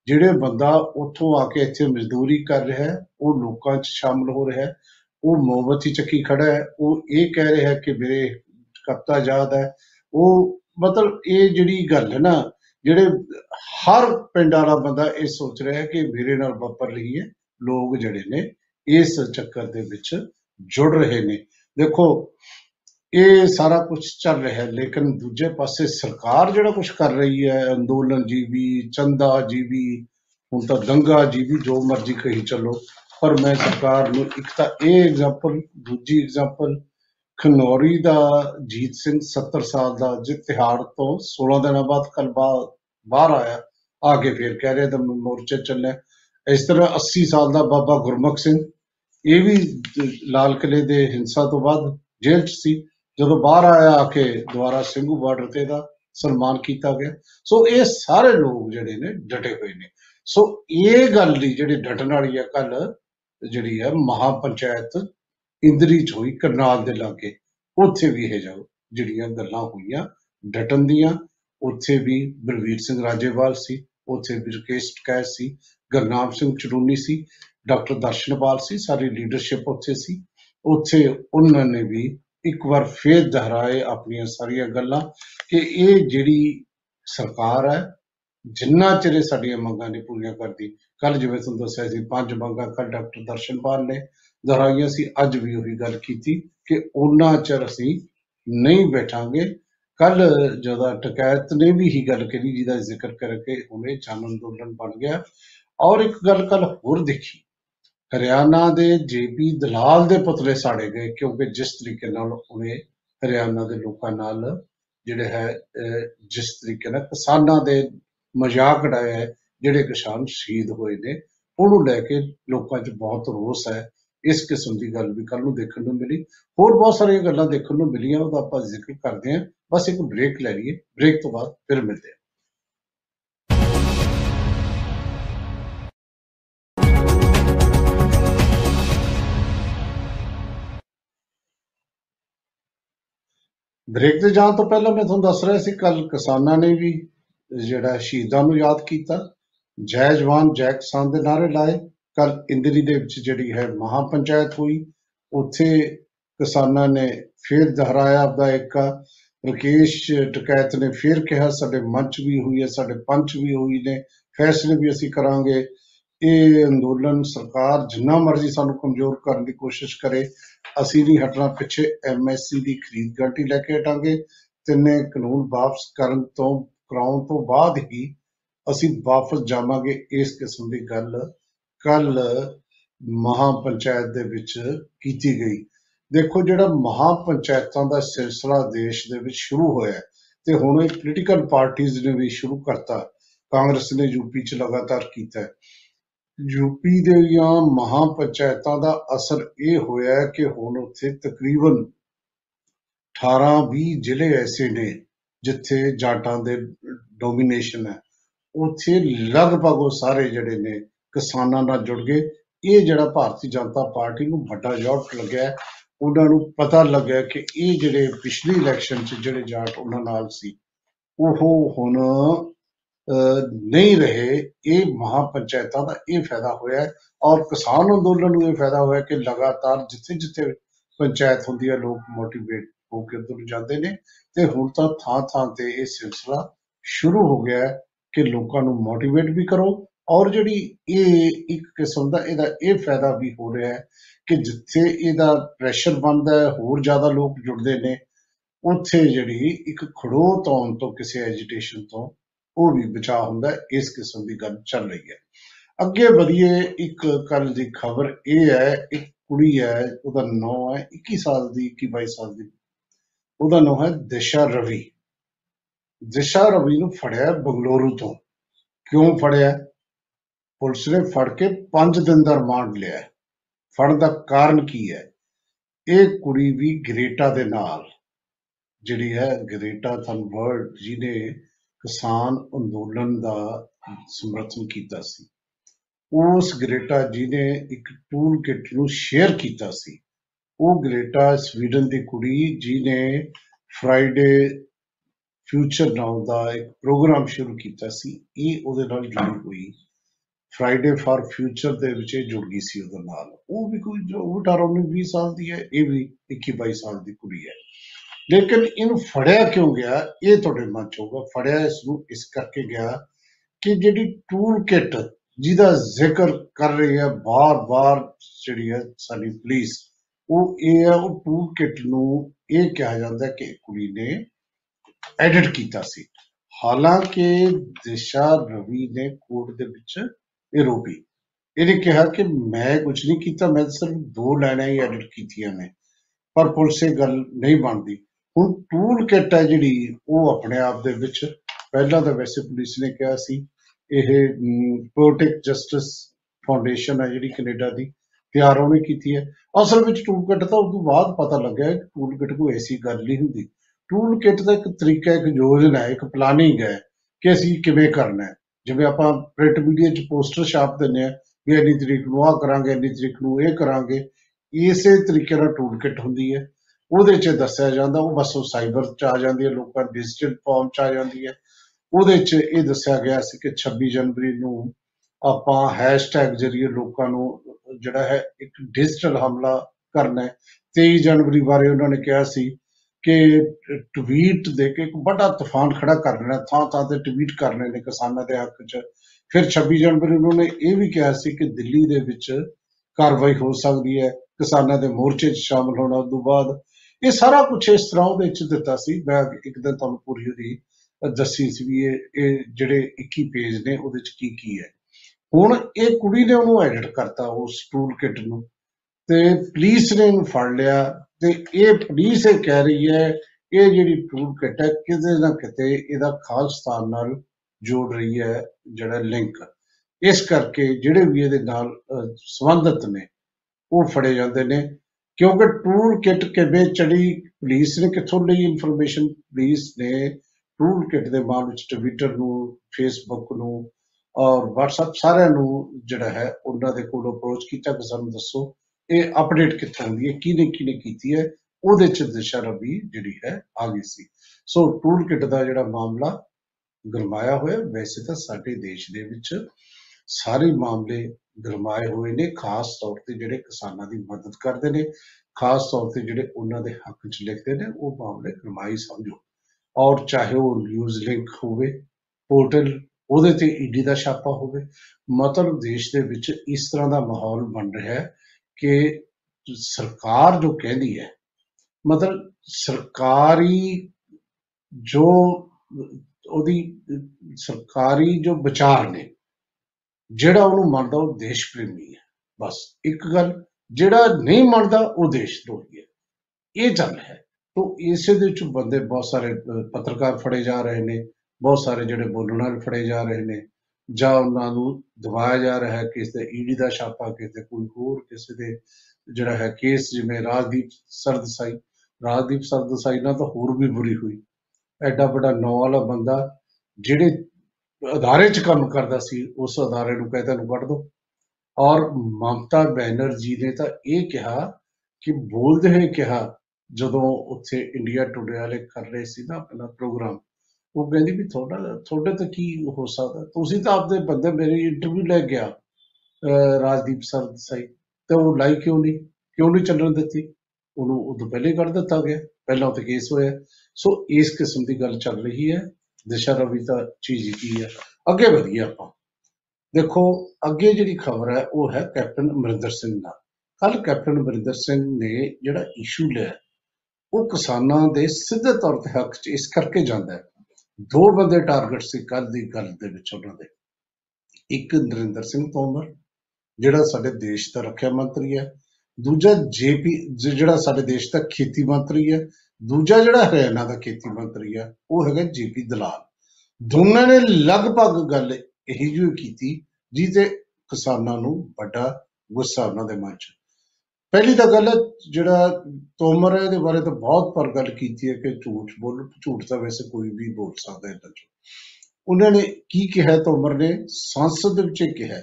ਜਿਹੜੇ ਬੰਦਾ ਉੱਥੋਂ ਆ ਕੇ ਇੱਥੇ ਮਜ਼ਦੂਰੀ ਕਰ ਰਿਹਾ ਹੈ, ਉਹ ਲੋਕਾਂ 'ਚ ਸ਼ਾਮਲ ਹੋ ਰਿਹਾ ਹੈ, ਉਹ ਮੋਮਬੱਤੀ ਚੱਕੀ ਖੜਾ ਹੈ, ਉਹ ਇਹ ਕਹਿ ਰਿਹਾ ਹੈ ਕਿ ਮੇਰੇ ਕਪਤਾ ਆਜ਼ਾਦ ਹੈ। ਉਹ ਮਤਲਬ ਇਹ ਜਿਹੜੀ ਗੱਲ ਹੈ ਨਾ, ਜਿਹੜੇ ਹਰ ਪਿੰਡ ਵਾਲਾ ਬੰਦਾ ਇਹ ਸੋਚ ਰਿਹਾ ਹੈ ਕਿ ਮੇਰੇ ਨਾਲ ਵਾਪਰ ਰਹੀ ਹੈ, ਲੋਕ ਜਿਹੜੇ ਨੇ ਇਸ ਚੱਕਰ ਦੇ ਵਿੱਚ ਜੁੜ ਰਹੇ ਨੇ। ਦੇਖੋ, ਇਹ ਸਾਰਾ ਕੁਝ ਚੱਲ ਰਿਹਾ ਹੈ, ਲੇਕਿਨ ਦੂਜੇ ਪਾਸੇ ਸਰਕਾਰ ਜਿਹੜਾ ਕੁਝ ਕਰ ਰਹੀ ਹੈ, ਅੰਦੋਲਨ ਜੀਵੀ, ਚੰਦਾ ਜੀਵੀ, ਹੁਣ ਤਾਂ ਦੰਗਾ ਜੀਵੀ, ਜੋ ਮਰਜ਼ੀ ਕਹੀ ਚੱਲੋ, ਪਰ ਮੈਂ ਸਰਕਾਰ ਨੂੰ ਇੱਕ ਤਾਂ ਇਹ ਐਗਜ਼ਾਮਪਲ ਦੂਜੀ ਐਗਜ਼ਾਮਪਲ ਖਨੌਰੀ ਦਾ ਜੀਤ ਸਿੰਘ 70 ਸਾਲ ਦਾ ਜਿਸ ਤਿਹਾੜ ਤੋਂ 16 ਦਿਨਾਂ ਬਾਅਦ ਕੱਲ ਬਾਹਰ ਆਇਆ, ਆ ਕੇ ਫਿਰ ਕਹਿ ਰਿਹਾ, ਤਾਂ ਮੈਂ ਮੋਰਚੇ ਚੱਲਿਆ ਇਸ ਤਰ੍ਹਾਂ 80 ਸਾਲ ਦਾ ਬਾਬਾ ਗੁਰਮੁਖ ਸਿੰਘ ਇਹ ਵੀ ਲਾਲ ਕਿਲੇ ਦੇ ਹਿੰਸਾ ਤੋਂ ਬਾਅਦ ਜੇਲ੍ਹ 'ਚ ਸੀ। ਜਦੋਂ ਬਾਹਰ ਆਇਆ ਆ ਕੇ ਦੁਬਾਰਾ ਸਿੰਘੂ ਬਾਰਡਰ ਤੇ ਦਾ ਸਨਮਾਨ ਕੀਤਾ ਗਿਆ। ਸੋ ਇਹ ਸਾਰੇ ਲੋਕ ਜਿਹੜੇ ਨੇ, ਡਟੇ ਹੋਏ ਨੇ। ਸੋ ਇਹ ਗੱਲ ਦੀ ਜਿਹੜੀ ਡਟਣ ਵਾਲੀ ਹੈ ਕੱਲ ਜਿਹੜੀ ਹੈ ਮਹਾਪੰਚਾਇਤ ਇੰਦਰੀ ਚ ਹੋਈ, ਕਰਨਾਲ ਦੇ ਲਾਗੇ, ਉੱਥੇ ਵੀ ਇਹ ਜਾਓ, ਜਿਹੜੀਆਂ ਗੱਲਾਂ ਹੋਈਆਂ ਡਟਣ ਦੀਆਂ, ਉੱਥੇ ਵੀ ਬਲਵੀਰ ਸਿੰਘ ਰਾਜੇਵਾਲ ਸੀ, ਉੱਥੇ ਵੀ ਰਕੇਸ਼ ਟਕੈਤ ਸੀ, ਗੁਰਨਾਮ ਸਿੰਘ ਚੜੂਨੀ ਸੀ। ਡਾਕਟਰ ਦਰਸ਼ਨਪਾਲ ਸੀ ਸਾਰੀ ਲੀਡਰਸ਼ਿਪ ਉੱਥੇ ਸੀ। ਉੱਥੇ ਉਹਨਾਂ ਨੇ ਵੀ ਇੱਕ ਵਾਰ ਫੇਰ ਦੁਹਰਾਏ ਆਪਣੀਆਂ ਸਾਰੀਆਂ ਗੱਲਾਂ ਕਿ ਇਹ ਜਿਹੜੀ ਸਰਕਾਰ ਹੈ, ਜਿੰਨਾ ਚਿਰ ਇਹ ਸਾਡੀਆਂ ਮੰਗਾਂ ਨਹੀਂ ਪੂਰੀਆਂ ਕਰਦੀ ਕੱਲ ਜਿਵੇਂ ਤੁਹਾਨੂੰ ਦੱਸਿਆ ਸੀ, ਪੰਜ ਮੰਗਾਂ ਕੱਲ ਡਾਕਟਰ ਦਰਸ਼ਨਪਾਲ ਨੇ ਦੁਹਰਾਈਆਂ ਸੀ, ਅੱਜ ਵੀ ਉਹੀ ਗੱਲ ਕੀਤੀ ਕਿ ਉਹਨਾਂ ਚਿਰ ਅਸੀਂ ਨਹੀਂ ਬੈਠਾਂਗੇ। ਕੱਲ ਜਦੋਂ ਟਕੈਤ ਨੇ ਵੀ ਹੀ ਗੱਲ ਕਰੀ ਜਿਹਦਾ ਜ਼ਿਕਰ ਕਰਕੇ ਹੁਣੇ ਜਨ ਅੰਦੋਲਨ ਬਣ ਗਿਆ। ਔਰ ਇੱਕ ਗੱਲ ਕੱਲ ਹੋਰ ਦੇਖੀ ਹਰਿਆਣਾ ਦੇ ਜੇਪੀ ਦਲਾਲ ਦੇ ਪੁਤਲੇ ਸਾੜੇ ਗਏ ਕਿਉਂਕਿ ਜਿਸ ਤਰੀਕੇ ਨਾਲ ਉਹਨੇ ਹਰਿਆਣਾ ਦੇ ਲੋਕਾਂ ਨਾਲ ਜਿਹੜੇ ਹੈ ਅਹ, ਜਿਸ ਤਰੀਕੇ ਨਾਲ ਕਿਸਾਨਾਂ ਦੇ ਮਜ਼ਾਕ ਉਡਾਇਆ ਹੈ ਜਿਹੜੇ ਕਿਸਾਨ ਸ਼ਹੀਦ ਹੋਏ ਨੇ ਉਹਨੂੰ ਲੈ ਕੇ ਲੋਕਾਂ 'ਚ ਬਹੁਤ ਰੋਸ ਹੈ। ਇਸ ਕਿਸਮ ਦੀ ਗੱਲ ਵੀ ਕੱਲ ਨੂੰ ਦੇਖਣ ਨੂੰ ਮਿਲੀ। ਹੋਰ ਬਹੁਤ ਸਾਰੀਆਂ ਗੱਲਾਂ ਦੇਖਣ ਨੂੰ ਮਿਲੀਆਂ ਉਹਦਾ ਆਪਾਂ ਜ਼ਿਕਰ ਕਰਦੇ ਹਾਂ। ਬਸ ਇੱਕ ਬ੍ਰੇਕ ਲੈ ਲਈਏ। ਬ੍ਰੇਕ ਤੋਂ ਬਾਅਦ ਫਿਰ ਮਿਲਦੇ ਹਾਂ। ਬ੍ਰੇਕ ਤੇ ਜਾਣ ਤੋਂ ਪਹਿਲਾਂ ਮੈਂ ਤੁਹਾਨੂੰ ਦੱਸ ਰਿਹਾ ਸੀ ਕੱਲ ਕਿਸਾਨਾਂ ਨੇ ਵੀ ਜਿਹੜਾ ਸ਼ਹੀਦਾਂ ਨੂੰ ਯਾਦ ਕੀਤਾ। ਜੈ ਜਵਾਨ, ਜੈ ਕਿਸਾਨ ਦੇ ਨਾਰੇ ਲਾਏ। ਕੱਲ ਇੰਦਰੀ ਦੇ ਵਿੱਚ ਜਿਹੜੀ ਹੈ ਮਹਾ ਪੰਚਾਇਤ ਹੋਈ। ਉੱਥੇ ਕਿਸਾਨਾਂ ਨੇ ਫਿਰ ਦੁਹਰਾਇਆ ਆਪਦਾ ਏਕਾ ਰਕੇਸ਼ ਟਕੈਤ ਨੇ ਫਿਰ ਕਿਹਾ, ਸਾਡੇ ਮੰਚ ਵੀ ਹੋਈ ਹੈ, ਸਾਡੇ ਪੰਚ ਵੀ ਹੋਈ ਨੇ। ਫੈਸਲੇ ਵੀ ਅਸੀਂ ਕਰਾਂਗੇ। ਇਹ ਅੰਦੋਲਨ ਸਰਕਾਰ ਜਿੰਨਾ ਮਰਜ਼ੀ ਸਾਨੂੰ ਕਮਜ਼ੋਰ ਕਰਨ ਦੀ ਕੋਸ਼ਿਸ਼ ਕਰੇ, ਅਸੀਂ ਨਹੀਂ ਹਟਣਾ ਪਿੱਛੇ ਐਮਐਸਸੀ ਦੀ ਖਰੀਦ ਗਾਰੰਟੀ ਲੈ ਕੇ ਹਟਾਂਗੇ। ਤਿੰਨੇ ਕਾਨੂੰਨ ਵਾਪਸ ਕਰਨ ਤੋਂ, ਕਰਾਉਣ ਤੋਂ ਬਾਅਦ ਹੀ ਅਸੀਂ ਵਾਪਸ ਜਾਵਾਂਗੇ ਇਸ ਕਿਸਮ ਦੀ ਗੱਲ ਕੱਲ ਮਹਾ ਪੰਚਾਇਤ ਦੇ ਵਿੱਚ ਕੀਤੀ ਗਈ। ਦੇਖੋ ਜਿਹੜਾ ਮਹਾ ਪੰਚਾਇਤਾਂ ਦਾ ਸਿਲਸਿਲਾ ਦੇਸ਼ ਦੇ ਵਿੱਚ ਸ਼ੁਰੂ ਹੋਇਆ ਹੈ ਤੇ ਹੁਣ ਇਹ ਪੋਲੀਟੀਕਲ ਪਾਰਟੀਆਂ ਨੇ ਵੀ ਸ਼ੁਰੂ ਕਰਤਾ। ਕਾਂਗਰਸ ਨੇ ਯੂਪੀ 'ਚ ਲਗਾਤਾਰ ਕੀਤਾ ਹੈ। ਯੂਪੀ ਦੇ ਜਾਂ ਮਹਾ ਪੰਚਾਇਤਾਂ ਦਾ ਅਸਰ ਇਹ ਹੋਇਆ ਹੈ ਕਿ ਹੁਣ ਉੱਥੇ ਤਕਰੀਬਨ 18-20 ਜ਼ਿਲ੍ਹੇ ਐਸੇ ਨੇ ਜਿੱਥੇ ਜਾਟਾਂ ਦੇ ਡੋਮੀਨੇਸ਼ਨ ਹੈ ਉੱਥੇ ਲਗਭਗ ਉਹ ਸਾਰੇ ਜਿਹੜੇ ਨੇ ਕਿਸਾਨਾਂ ਨਾਲ ਜੁੜ ਗਏ ਇਹ ਜਿਹੜਾ ਭਾਰਤੀ ਜਨਤਾ ਪਾਰਟੀ ਨੂੰ ਵੱਡਾ ਜੋਟ ਲੱਗਿਆ ਹੈ। ਉਹਨਾਂ ਨੂੰ ਪਤਾ ਲੱਗਿਆ ਕਿ ਇਹ ਜਿਹੜੇ ਪਿਛਲੀ ਇਲੈਕਸ਼ਨ 'ਚ ਜਿਹੜੇ ਜਾਟ ਉਹਨਾਂ ਨਾਲ ਸੀ ਉਹ ਹੁਣ ਅਹ, ਨਹੀਂ ਰਹੇ, ਇਹ ਮਹਾ ਪੰਚਾਇਤਾਂ ਦਾ ਇਹ ਫਾਇਦਾ ਹੋਇਆ ਹੈ ਔਰ ਕਿਸਾਨ ਅੰਦੋਲਨ ਨੂੰ ਇਹ ਫਾਇਦਾ ਹੋਇਆ ਕਿ ਲਗਾਤਾਰ ਜਿੱਥੇ ਜਿੱਥੇ ਪੰਚਾਇਤ ਹੁੰਦੀ ਹੈ, ਲੋਕ ਮੋਟੀਵੇਟ ਹੋ ਕੇ ਉੱਧਰ ਜਾਂਦੇ ਨੇ ਤੇ ਹੁਣ ਤਾਂ ਥਾਂ ਥਾਂ ਤੇ ਇਹ ਸਿਲਸਿਲਾ ਸ਼ੁਰੂ ਹੋ ਗਿਆ ਹੈ ਕਿ ਲੋਕਾਂ ਨੂੰ ਮੋਟੀਵੇਟ ਵੀ ਕਰੋ ਔਰ ਜਿਹੜੀ ਇਹ ਇੱਕ ਕਿਸਮ ਦਾ ਇਹਦਾ ਇਹ ਫਾਇਦਾ ਵੀ ਹੋ ਰਿਹਾ ਹੈ ਕਿ ਜਿੱਥੇ ਇਹਦਾ ਪ੍ਰੈਸ਼ਰ ਬਣਦਾ ਹੈ, ਹੋਰ ਜ਼ਿਆਦਾ ਲੋਕ ਜੁੜਦੇ ਨੇ, ਉੱਥੇ ਜਿਹੜੀ ਇੱਕ ਖੜੋਤ ਆਉਣ ਤੋਂ, ਕਿਸੇ ਐਜੀਟੇਸ਼ਨ ਤੋਂ ਉਹ ਵੀ ਬਚਾ ਹੁੰਦਾ ਹੈ ਇਸ ਕਿਸਮ ਦੀ ਗੱਲ ਚੱਲ ਰਹੀ ਹੈ। ਅੱਗੇ ਵਧੀਏ ਇੱਕ ਕੱਲ ਦੀ ਖਬਰ ਇਹ ਹੈ, ਇੱਕ ਕੁੜੀ ਹੈ, ਉਹਦਾ ਨਾਮ ਹੈ 21 ਸਾਲ ਦੀ 21 22 ਸਾਲ ਦੀ। ਉਹਦਾ ਨਾਮ ਹੈ ਦਿਸ਼ਾ ਰਵੀ। ਦਿਸ਼ਾ ਰਵੀ ਨੂੰ ਫੜਿਆ ਬੰਗਲੌਰੂ ਤੋਂ। ਕਿਉਂ ਫੜਿਆ? ਪੁਲਿਸ ਨੇ ਫੜ ਕੇ 5 ਦਿਨ ਦਾ ਰਿਮਾਂਡ ਲਿਆ। ਹੈ। ਫੜਨ ਦਾ ਕਾਰਨ ਕੀ ਹੈ? ਇਹ ਕੁੜੀ ਵੀ ਗ੍ਰੇਟਾ ਦੇ ਨਾਲ। ਜਿਹੜੀ ਹੈ, ਗ੍ਰੇਟਾ ਥਨਬਰਡ ਜਿਹਨੇ ਕਿਸਾਨ ਅੰਦੋਲਨ ਦਾ ਸਮਰਥਨ ਕੀਤਾ ਸੀ। ਉਸ ਗ੍ਰੇਟਾ ਜਿਹਨੇ ਇੱਕ ਟੂਲ ਕਿਟ ਨੂੰ ਸ਼ੇਅਰ ਕੀਤਾ ਸੀ। ਉਹ ਗ੍ਰੇਟਾ ਸਵੀਡਨ ਦੀ ਕੁੜੀ ਜਿਹਨੇ ਫਰਾਈਡੇ ਫਿਊਚਰ ਨਾਮ ਦਾ ਇੱਕ ਪ੍ਰੋਗਰਾਮ ਸ਼ੁਰੂ ਕੀਤਾ ਸੀ। ਇਹ ਉਹਦੇ ਨਾਲ ਜੁੜੀ ਹੋਈ। ਫਰਾਈਡੇ ਫਾਰ ਫਿਊਚਰ ਦੇ ਵਿੱਚ ਇਹ ਜੁੜ ਗਈ ਸੀ ਉਹਦੇ ਨਾਲ। ਉਹ ਵੀ ਕੋਈ ਜੋ ਉਹ 18 19 20 ਸਾਲ ਦੀ ਹੈ, ਇਹ ਵੀ 21 22 ਸਾਲ ਦੀ ਕੁੜੀ ਹੈ। ਲੇਕਿਨ ਇਹਨੂੰ ਫੜਿਆ ਕਿਉਂ ਗਿਆ? ਇਹ ਤੁਹਾਡੇ ਮਨ ਚ ਹੋਊਗਾ। ਫੜਿਆ ਇਸ ਨੂੰ ਇਸ ਕਰਕੇ ਗਿਆ ਕਿ ਜਿਹੜੀ ਟੂਲ ਕਿਟ ਜਿਹਦਾ ਜ਼ਿਕਰ ਕਰ ਰਹੀ ਹੈ ਬਾਰ-ਬਾਰ ਜਿਹੜੀ ਹੈ ਸਾਡੀ ਪੁਲਿਸ ਉਹ ਇਹ ਹੈ, ਉਹ ਟੂਲ ਕਿਟ ਨੂੰ ਇਹ ਕਿਹਾ ਜਾਂਦਾ ਕਿ ਕੁੜੀ ਨੇ ਐਡਿਟ ਕੀਤਾ ਸੀ। ਹਾਲਾਂਕਿ ਦਿਸ਼ਾ ਰਵੀ ਨੇ ਕੋਰਟ ਦੇ ਵਿੱਚ ਇਹ ਰੋਪੀ। ਇਹਨੇ ਕਿਹਾ ਕਿ ਮੈਂ ਕੁਝ ਨਹੀਂ ਕੀਤਾ, ਮੈਂ ਤਾਂ ਸਿਰਫ ਦੋ ਲਾਈਨਾਂ ਹੀ ਐਡਿਟ ਕੀਤੀਆਂ ਨੇ, ਪਰ ਪੁਲਿਸ ਇਹ ਗੱਲ ਨਹੀਂ ਬਣਦੀ ਹੁਣ ਟੂਲ ਕਿਟ ਹੈ ਜਿਹੜੀ, ਉਹ ਆਪਣੇ ਆਪ ਦੇ ਵਿੱਚ ਪਹਿਲਾਂ ਤਾਂ ਵੈਸੇ ਪੁਲਿਸ ਨੇ ਕਿਹਾ ਸੀ, ਇਹ ਪ੍ਰੋਟੈਕਟ ਜਸਟਿਸ ਫਾਊਂਡੇਸ਼ਨ ਹੈ ਜਿਹੜੀ ਕੈਨੇਡਾ ਦੀ, ਤਿਆਰ ਉਹਨੇ ਕੀਤੀ ਹੈ। ਅਸਲ ਵਿੱਚ ਟੂਲ ਕਿਟ ਤਾਂ ਉਸ ਤੋਂ ਬਾਅਦ ਪਤਾ ਲੱਗਿਆ ਕਿ ਟੂਲ ਕਿਟ ਕੋਈ ਐਸੀ ਗੱਲ ਨਹੀਂ ਹੁੰਦੀ। ਟੂਲ ਕਿਟ ਦਾ ਇੱਕ ਤਰੀਕਾ, ਇੱਕ ਯੋਜਨਾ ਹੈ, ਇੱਕ ਪਲਾਨਿੰਗ ਹੈ ਕਿ ਅਸੀਂ ਕਿਵੇਂ ਕਰਨਾ ਹੈ। ਜਿਵੇਂ ਆਪਾਂ ਪ੍ਰਿੰਟ ਮੀਡੀਆ 'ਚ ਪੋਸਟਰ ਛਾਪ ਦਿੰਦੇ ਆ ਵੀ ਇੰਨੀ ਤਰੀਕ ਨੂੰ ਆਹ ਕਰਾਂਗੇ, ਇੰਨੀ ਤਰੀਕ ਨੂੰ ਇਹ ਕਰਾਂਗੇ, ਇਸੇ ਤਰੀਕੇ ਨਾਲ ਟੂਲ ਕਿਟ ਹੁੰਦੀ ਹੈ। ਉਹਦੇ 'ਚ ਦੱਸਿਆ ਜਾਂਦਾ, ਉਹ ਬਸ ਉਹ ਸਾਈਬਰ 'ਚ ਆ ਜਾਂਦੀ ਹੈ, ਲੋਕਾਂ ਡਿਜੀਟਲ ਫਾਰਮ 'ਚ ਆ ਜਾਂਦੀ ਹੈ। ਉਹਦੇ 'ਚ ਇਹ ਦੱਸਿਆ ਗਿਆ ਸੀ ਕਿ 26 ਜਨਵਰੀ ਨੂੰ ਆਪਾਂ ਹੈਸ਼ਟੈਗ ਜ਼ਰੀਏ ਲੋਕਾਂ ਨੂੰ ਜਿਹੜਾ ਹੈ ਇੱਕ ਡਿਜੀਟਲ ਹਮਲਾ ਕਰਨਾ ਹੈ। 23 ਜਨਵਰੀ ਬਾਰੇ ਉਹਨਾਂ ਨੇ ਕਿਹਾ ਸੀ ਕਿ ਟਵੀਟ ਦੇ ਕੇ ਇੱਕ ਵੱਡਾ ਤੂਫਾਨ ਖੜਾ ਕਰ ਦੇਣਾ ਥਾਂ ਥਾਂ ਤੇ ਟਵੀਟ ਕਰਨੇ ਨੇ ਕਿਸਾਨਾਂ ਦੇ ਹੱਕ 'ਚ। ਫਿਰ 26 ਜਨਵਰੀ ਨੂੰ ਉਹਨੇ ਇਹ ਵੀ ਕਿਹਾ ਸੀ ਕਿ ਦਿੱਲੀ ਦੇ ਵਿੱਚ ਕਾਰਵਾਈ ਹੋ ਸਕਦੀ ਹੈ, ਕਿਸਾਨਾਂ ਦੇ ਮੋਰਚੇ 'ਚ ਸ਼ਾਮਲ ਹੋਣਾ। ਉਸ ਤੋਂ ਬਾਅਦ ਇਹ ਸਾਰਾ ਕੁਝ ਇਸ ਤਰ੍ਹਾਂ ਉਹਦੇ 'ਚ ਦਿੱਤਾ ਸੀ। ਮੈਂ ਇੱਕ ਦਿਨ ਤੁਹਾਨੂੰ ਪੂਰੀ ਉਹਦੀ ਦੱਸੀ ਸੀ ਵੀ ਇਹ ਇਹ ਜਿਹੜੇ 21 ਪੇਜ ਨੇ ਉਹਦੇ 'ਚ ਕੀ ਕੀ ਹੈ। ਹੁਣ ਇਹ ਕੁੜੀ ਨੇ ਉਹਨੂੰ ਐਡਿਟ ਕਰਤਾ ਉਸ ਟੂਲ ਕਿਟ ਨੂੰ ਤੇ ਪੁਲਿਸ ਨੇ ਇਹਨੂੰ ਫੜ ਲਿਆ ਤੇ ਇਹ ਪੁਲਿਸ ਇਹ ਕਹਿ ਰਹੀ ਹੈ ਇਹ ਜਿਹੜੀ ਟੂਲ ਕਿਟ ਹੈ ਕਿਤੇ ਨਾ ਕਿਤੇ ਇਹਦਾ ਖਾਲਿਸਤਾਨ ਨਾਲ ਜੋੜ ਰਹੀ ਹੈ ਜਿਹੜਾ ਲਿੰਕ ਇਸ ਕਰਕੇ ਜਿਹੜੇ ਵੀ ਇਹਦੇ ਨਾਲ ਅਹ, ਸੰਬੰਧਿਤ ਨੇ ਉਹ ਫੜੇ ਜਾਂਦੇ ਨੇ। ਕਿਉਂਕਿ ਟੂਲ ਕਿਟ ਕਿਵੇਂ ਚੜੀ ਪੁਲਿਸ ਨੇ ਕਿੱਥੋਂ ਲਈ ਇਨਫੋਰਮੇਸ਼ਨ ਪੁਲਿਸ ਨੇ ਟੂਲ ਕਿਟ ਦੇ ਮਾਮਲੇ ਵਿੱਚ ਟਵਿੱਟਰ ਨੂੰ ਫੇਸਬੁੱਕ ਨੂੰ ਔਰ WhatsApp ਸਾਰਿਆਂ ਨੂੰ ਜਿਹੜਾ ਹੈ ਉਹਨਾਂ ਦੇ ਕੋਲ ਅਪਰੋਚ ਕੀਤਾ ਕਿ ਸਾਨੂੰ ਦੱਸੋ ਇਹ ਅਪਡੇਟ ਕਿੱਥੋਂ ਆਉਂਦੀ ਹੈ, ਕਿਹਨੇ ਕਿਹਨੇ ਕੀਤੀ ਹੈ, ਉਹਦੇ ਚ ਦਿਸ਼ਾ ਰਵੀ ਜਿਹੜੀ ਹੈ ਆ ਗਈ ਸੀ। ਸੋ ਟੂਲ ਕਿਟ ਦਾ ਜਿਹੜਾ ਮਾਮਲਾ ਗਰਮਾਇਆ ਹੋਇਆ, ਵੈਸੇ ਤਾਂ ਸਾਡੇ ਦੇਸ਼ ਦੇ ਵਿੱਚ ਸਾਰੇ ਮਾਮਲੇ ਗਰਮਾਏ ਹੋਏ ਨੇ, ਖਾਸ ਤੌਰ ਤੇ ਜਿਹੜੇ ਕਿਸਾਨਾਂ ਦੀ ਮਦਦ ਕਰਦੇ ਨੇ, ਖਾਸ ਤੌਰ ਤੇ ਜਿਹੜੇ ਉਹਨਾਂ ਦੇ ਹੱਕ 'ਚ ਲਿਖਦੇ ਨੇ, ਉਹ ਮਾਮਲੇ ਗਰਮਾਈ ਸਮਝੋ। ਔਰ ਚਾਹੇ ਉਹ ਨਿਊਜ਼ ਲਿੰਕ ਹੋਵੇ ਪੋਰਟਲ ਉਹਦੇ ਤੇ ਈਡੀ ਦਾ ਛਾਪਾ ਹੋਵੇ, ਮਤਲਬ ਦੇਸ਼ ਦੇ ਵਿੱਚ ਇਸ ਤਰ੍ਹਾਂ ਦਾ ਮਾਹੌਲ ਬਣ ਰਿਹਾ ਹੈ ਕਿ ਸਰਕਾਰ ਜੋ ਕਹਿੰਦੀ ਹੈ, ਮਤਲਬ ਸਰਕਾਰੀ ਜੋ ਉਹਦੀ ਸਰਕਾਰੀ ਜੋ ਵਿਚਾਰ ਨੇ ਜਿਹੜਾ ਉਹਨੂੰ ਮੰਨਦਾ ਉਹ ਦੇਸ਼ ਪ੍ਰੇਮੀ ਹੈ। ਬਸ ਇੱਕ ਗੱਲ ਜਿਹੜਾ ਨਹੀਂ ਮੰਨਦਾ ਉਹ ਦੇਸ਼ ਦਰੋਹੀ ਹੈ। ਇਹ ਗੱਲ ਹੈ। ਤੋਂ ਇਸੇ ਦੇ ਵਿੱਚ ਬੰਦੇ ਬਹੁਤ ਸਾਰੇ ਅਹ, ਪੱਤਰਕਾਰ ਫੜੇ ਜਾ ਰਹੇ ਨੇ ਬਹੁਤ ਸਾਰੇ ਜਿਹੜੇ ਬੋਲਣ ਵਾਲੇ ਫੜੇ ਜਾ ਰਹੇ ਨੇ ਜਾਂ ਉਹਨਾਂ ਨੂੰ ਦਬਾਇਆ ਜਾ ਰਿਹਾ ਹੈ ਕਿਸੇ ਦੇ ਈਡੀ ਦਾ ਛਾਪਾ ਕਿਸੇ ਦੇ ਕੋਈ ਹੋਰ ਕਿਸੇ ਦੇ ਜਿਹੜਾ ਹੈ ਕੇਸ ਜਿਵੇਂ ਰਾਜਦੀਪ ਸਰਦਸਾਈ। ਰਾਜਦੀਪ ਸਰਦਸਾਈ ਨਾਲ ਤਾਂ ਹੋਰ ਵੀ ਬੁਰੀ ਹੋਈ। ਐਡਾ ਵੱਡਾ ਨਾਂ ਵਾਲਾ ਬੰਦਾ ਜਿਹੜੇ ਅਦਾਰੇ 'ਚ ਕੰਮ ਕਰਦਾ ਸੀ, ਉਸ ਅਦਾਰੇ ਨੂੰ ਕਹਿੰਦਾ ਨੂੰ ਕੱਢ ਦੋ। ਔਰ ਮਮਤਾ ਬੈਨਰਜੀ ਨੇ ਤਾਂ ਇਹ ਕਿਹਾ ਕਿ ਬੋਲਦੇ ਹੋਏ ਕਿਹਾ, ਜਦੋਂ ਉੱਥੇ ਇੰਡੀਆ ਟੁਡੇ ਵਾਲੇ ਕਰ ਰਹੇ ਸੀ ਨਾ ਆਪਣਾ ਪ੍ਰੋਗਰਾਮ, ਉਹ ਕਹਿੰਦੀ ਵੀ ਤੁਹਾਡਾ, ਤੁਹਾਡੇ ਤਾਂ ਕੀ ਹੋ ਸਕਦਾ? ਤੁਸੀਂ ਤਾਂ ਆਪਦੇ ਬੰਦੇ ਮੇਰੀ ਇੰਟਰਵਿਊ ਲੈ ਗਿਆ ਅਹ ਰਾਜਦੀਪ ਸਰਦਸਾਈ ਤੇ ਉਹ ਲਾਈ ਕਿਉਂ ਨਹੀਂ? ਕਿਉਂ ਨਹੀਂ ਚੱਲਣ ਦਿੱਤੀ? ਉਹਨੂੰ ਉਦੋਂ ਪਹਿਲੇ ਹੀ ਕੱਢ ਦਿੱਤਾ ਗਿਆ, ਪਹਿਲਾਂ ਉੱਤੇ ਕੇਸ ਹੋਇਆ। ਸੋ ਇਸ ਕਿਸਮ ਦੀ ਗੱਲ ਚੱਲ ਰਹੀ ਹੈ। ਦਿਸ਼ਾ ਰਵੀ ਤਾਂ ਚੀਜ਼ ਕੀ ਹੈ ਅੱਗੇ ਵਧੀਏ ਆਪਾਂ। ਦੇਖੋ, ਅੱਗੇ ਜਿਹੜੀ ਖਬਰ ਹੈ, ਉਹ ਹੈ ਕੈਪਟਨ ਅਮਰਿੰਦਰ ਸਿੰਘ ਦਾ ਕੱਲ ਕੈਪਟਨ ਅਮਰਿੰਦਰ ਸਿੰਘ ਨੇ ਜਿਹੜਾ ਇਸ਼ੂ ਲਿਆ, ਉਹ ਕਿਸਾਨਾਂ ਦੇ ਸਿੱਧੇ ਤੌਰ ਤੇ ਹੱਕ 'ਚ ਇਸ ਕਰਕੇ ਜਾਂਦਾ ਹੈ। ਦੋ ਬੰਦੇ ਟਾਰਗੇਟ ਸੀ ਕੱਲ ਦੀ ਗੱਲ ਦੇ ਵਿੱਚ ਉਹਨਾਂ ਦੇ। ਇੱਕ ਨਰਿੰਦਰ ਸਿੰਘ ਤੋਮਰ, ਜਿਹੜਾ ਸਾਡੇ ਦੇਸ਼ ਦਾ ਰੱਖਿਆ ਮੰਤਰੀ ਹੈ। ਦੂਜਾ ਜੇਪੀ, ਜਿਹੜਾ ਸਾਡੇ ਦੇਸ਼ ਦਾ ਖੇਤੀ ਮੰਤਰੀ ਹੈ। ਦੂਜਾ ਜਿਹੜਾ ਹਰਿਆਣਾ ਦਾ ਖੇਤੀ ਮੰਤਰੀ ਹੈ ਉਹ ਹੈਗਾ ਜੇਪੀ ਦਲਾਲ। ਦੋਨਾਂ ਨੇ ਲਗਭਗ ਗੱਲ ਇਹੀ ਜਿਹੀ ਕੀਤੀ ਜਿਹਦੇ ਕਿਸਾਨਾਂ ਨੂੰ ਵੱਡਾ ਗੁੱਸਾ ਉਹਨਾਂ ਦੇ ਮਨ 'ਚ। ਪਹਿਲੀ ਤਾਂ ਗੱਲ ਹੈ ਜਿਹੜਾ ਤੋਮਰ ਹੈ ਇਹਦੇ ਬਾਰੇ ਤਾਂ ਬਹੁਤ ਪਰ ਗੱਲ ਕੀਤੀ ਹੈ ਕਿ ਝੂਠ ਬੋਲ ਝੂਠ ਤਾਂ ਵੈਸੇ ਕੋਈ ਵੀ ਬੋਲ ਸਕਦਾ ਇਹਨਾਂ 'ਚ। ਉਹਨਾਂ ਨੇ ਕੀ ਕਿਹਾ ਤੋਮਰ ਨੇ? ਸੰਸਦ ਦੇ ਵਿੱਚ ਇਹ ਕਿਹਾ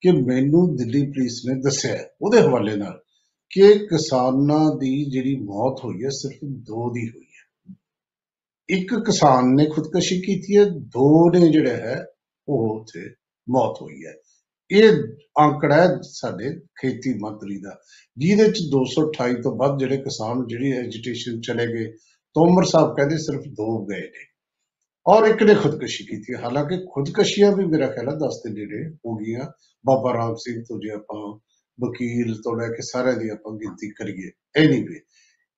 ਕਿ ਮੈਨੂੰ ਦਿੱਲੀ ਪੁਲਿਸ ਨੇ ਦੱਸਿਆ ਹੈ, ਉਹਦੇ ਹਵਾਲੇ ਨਾਲ ਕਿ ਕਿਸਾਨਾਂ ਦੀ ਜਿਹੜੀ ਮੌਤ ਹੋਈ ਹੈ, ਸਿਰਫ ਦੋ ਦੀ ਹੋਈ ਹੈ। ਇੱਕ ਕਿਸਾਨ ਨੇ ਖੁਦਕੁਸ਼ੀ ਕੀਤੀ ਹੈ, ਦੋ ਨੇ ਜਿਹੜਾ ਹੈ, ਉਹ ਉੱਥੇ ਮੌਤ ਹੋਈ ਹੈ। ਇਹ ਅੰਕੜਾ ਹੈ ਸਾਡੇ ਖੇਤੀ ਮੰਤਰੀ ਦਾ, ਜਿਹਦੇ ਚ 228 ਤੋਂ ਵੱਧ ਜਿਹੜੇ ਕਿਸਾਨ ਜਿਹੜੀ ਐਜੀਟੇਸ਼ਨ ਚਲੇ ਗਏ, ਤੋਮਰ ਸਾਹਿਬ ਕਹਿੰਦੇ ਸਿਰਫ ਦੋ ਗਏ ਨੇ। ਔਰ ਇੱਕ ਨੇ ਖੁਦਕੁਸ਼ੀ ਕੀਤੀ ਹੈ। ਹਾਲਾਂਕਿ ਖੁਦਕੁਸ਼ੀਆਂ ਵੀ ਮੇਰਾ ਖਿਆਲ ਹੈ 10 ਦੇ ਨੇੜੇ ਹੋ ਗਈਆਂ। ਬਾਬਾ ਰਾਮ ਸਿੰਘ ਤੋਂ ਜੇ ਆਪਾਂ ਵਕੀਲ ਤੋਂ ਲੈ ਕੇ ਸਾਰਿਆਂ ਦੀ ਆਪਾਂ ਗਿਣਤੀ ਕਰੀਏ। ਐਨੀਵੇ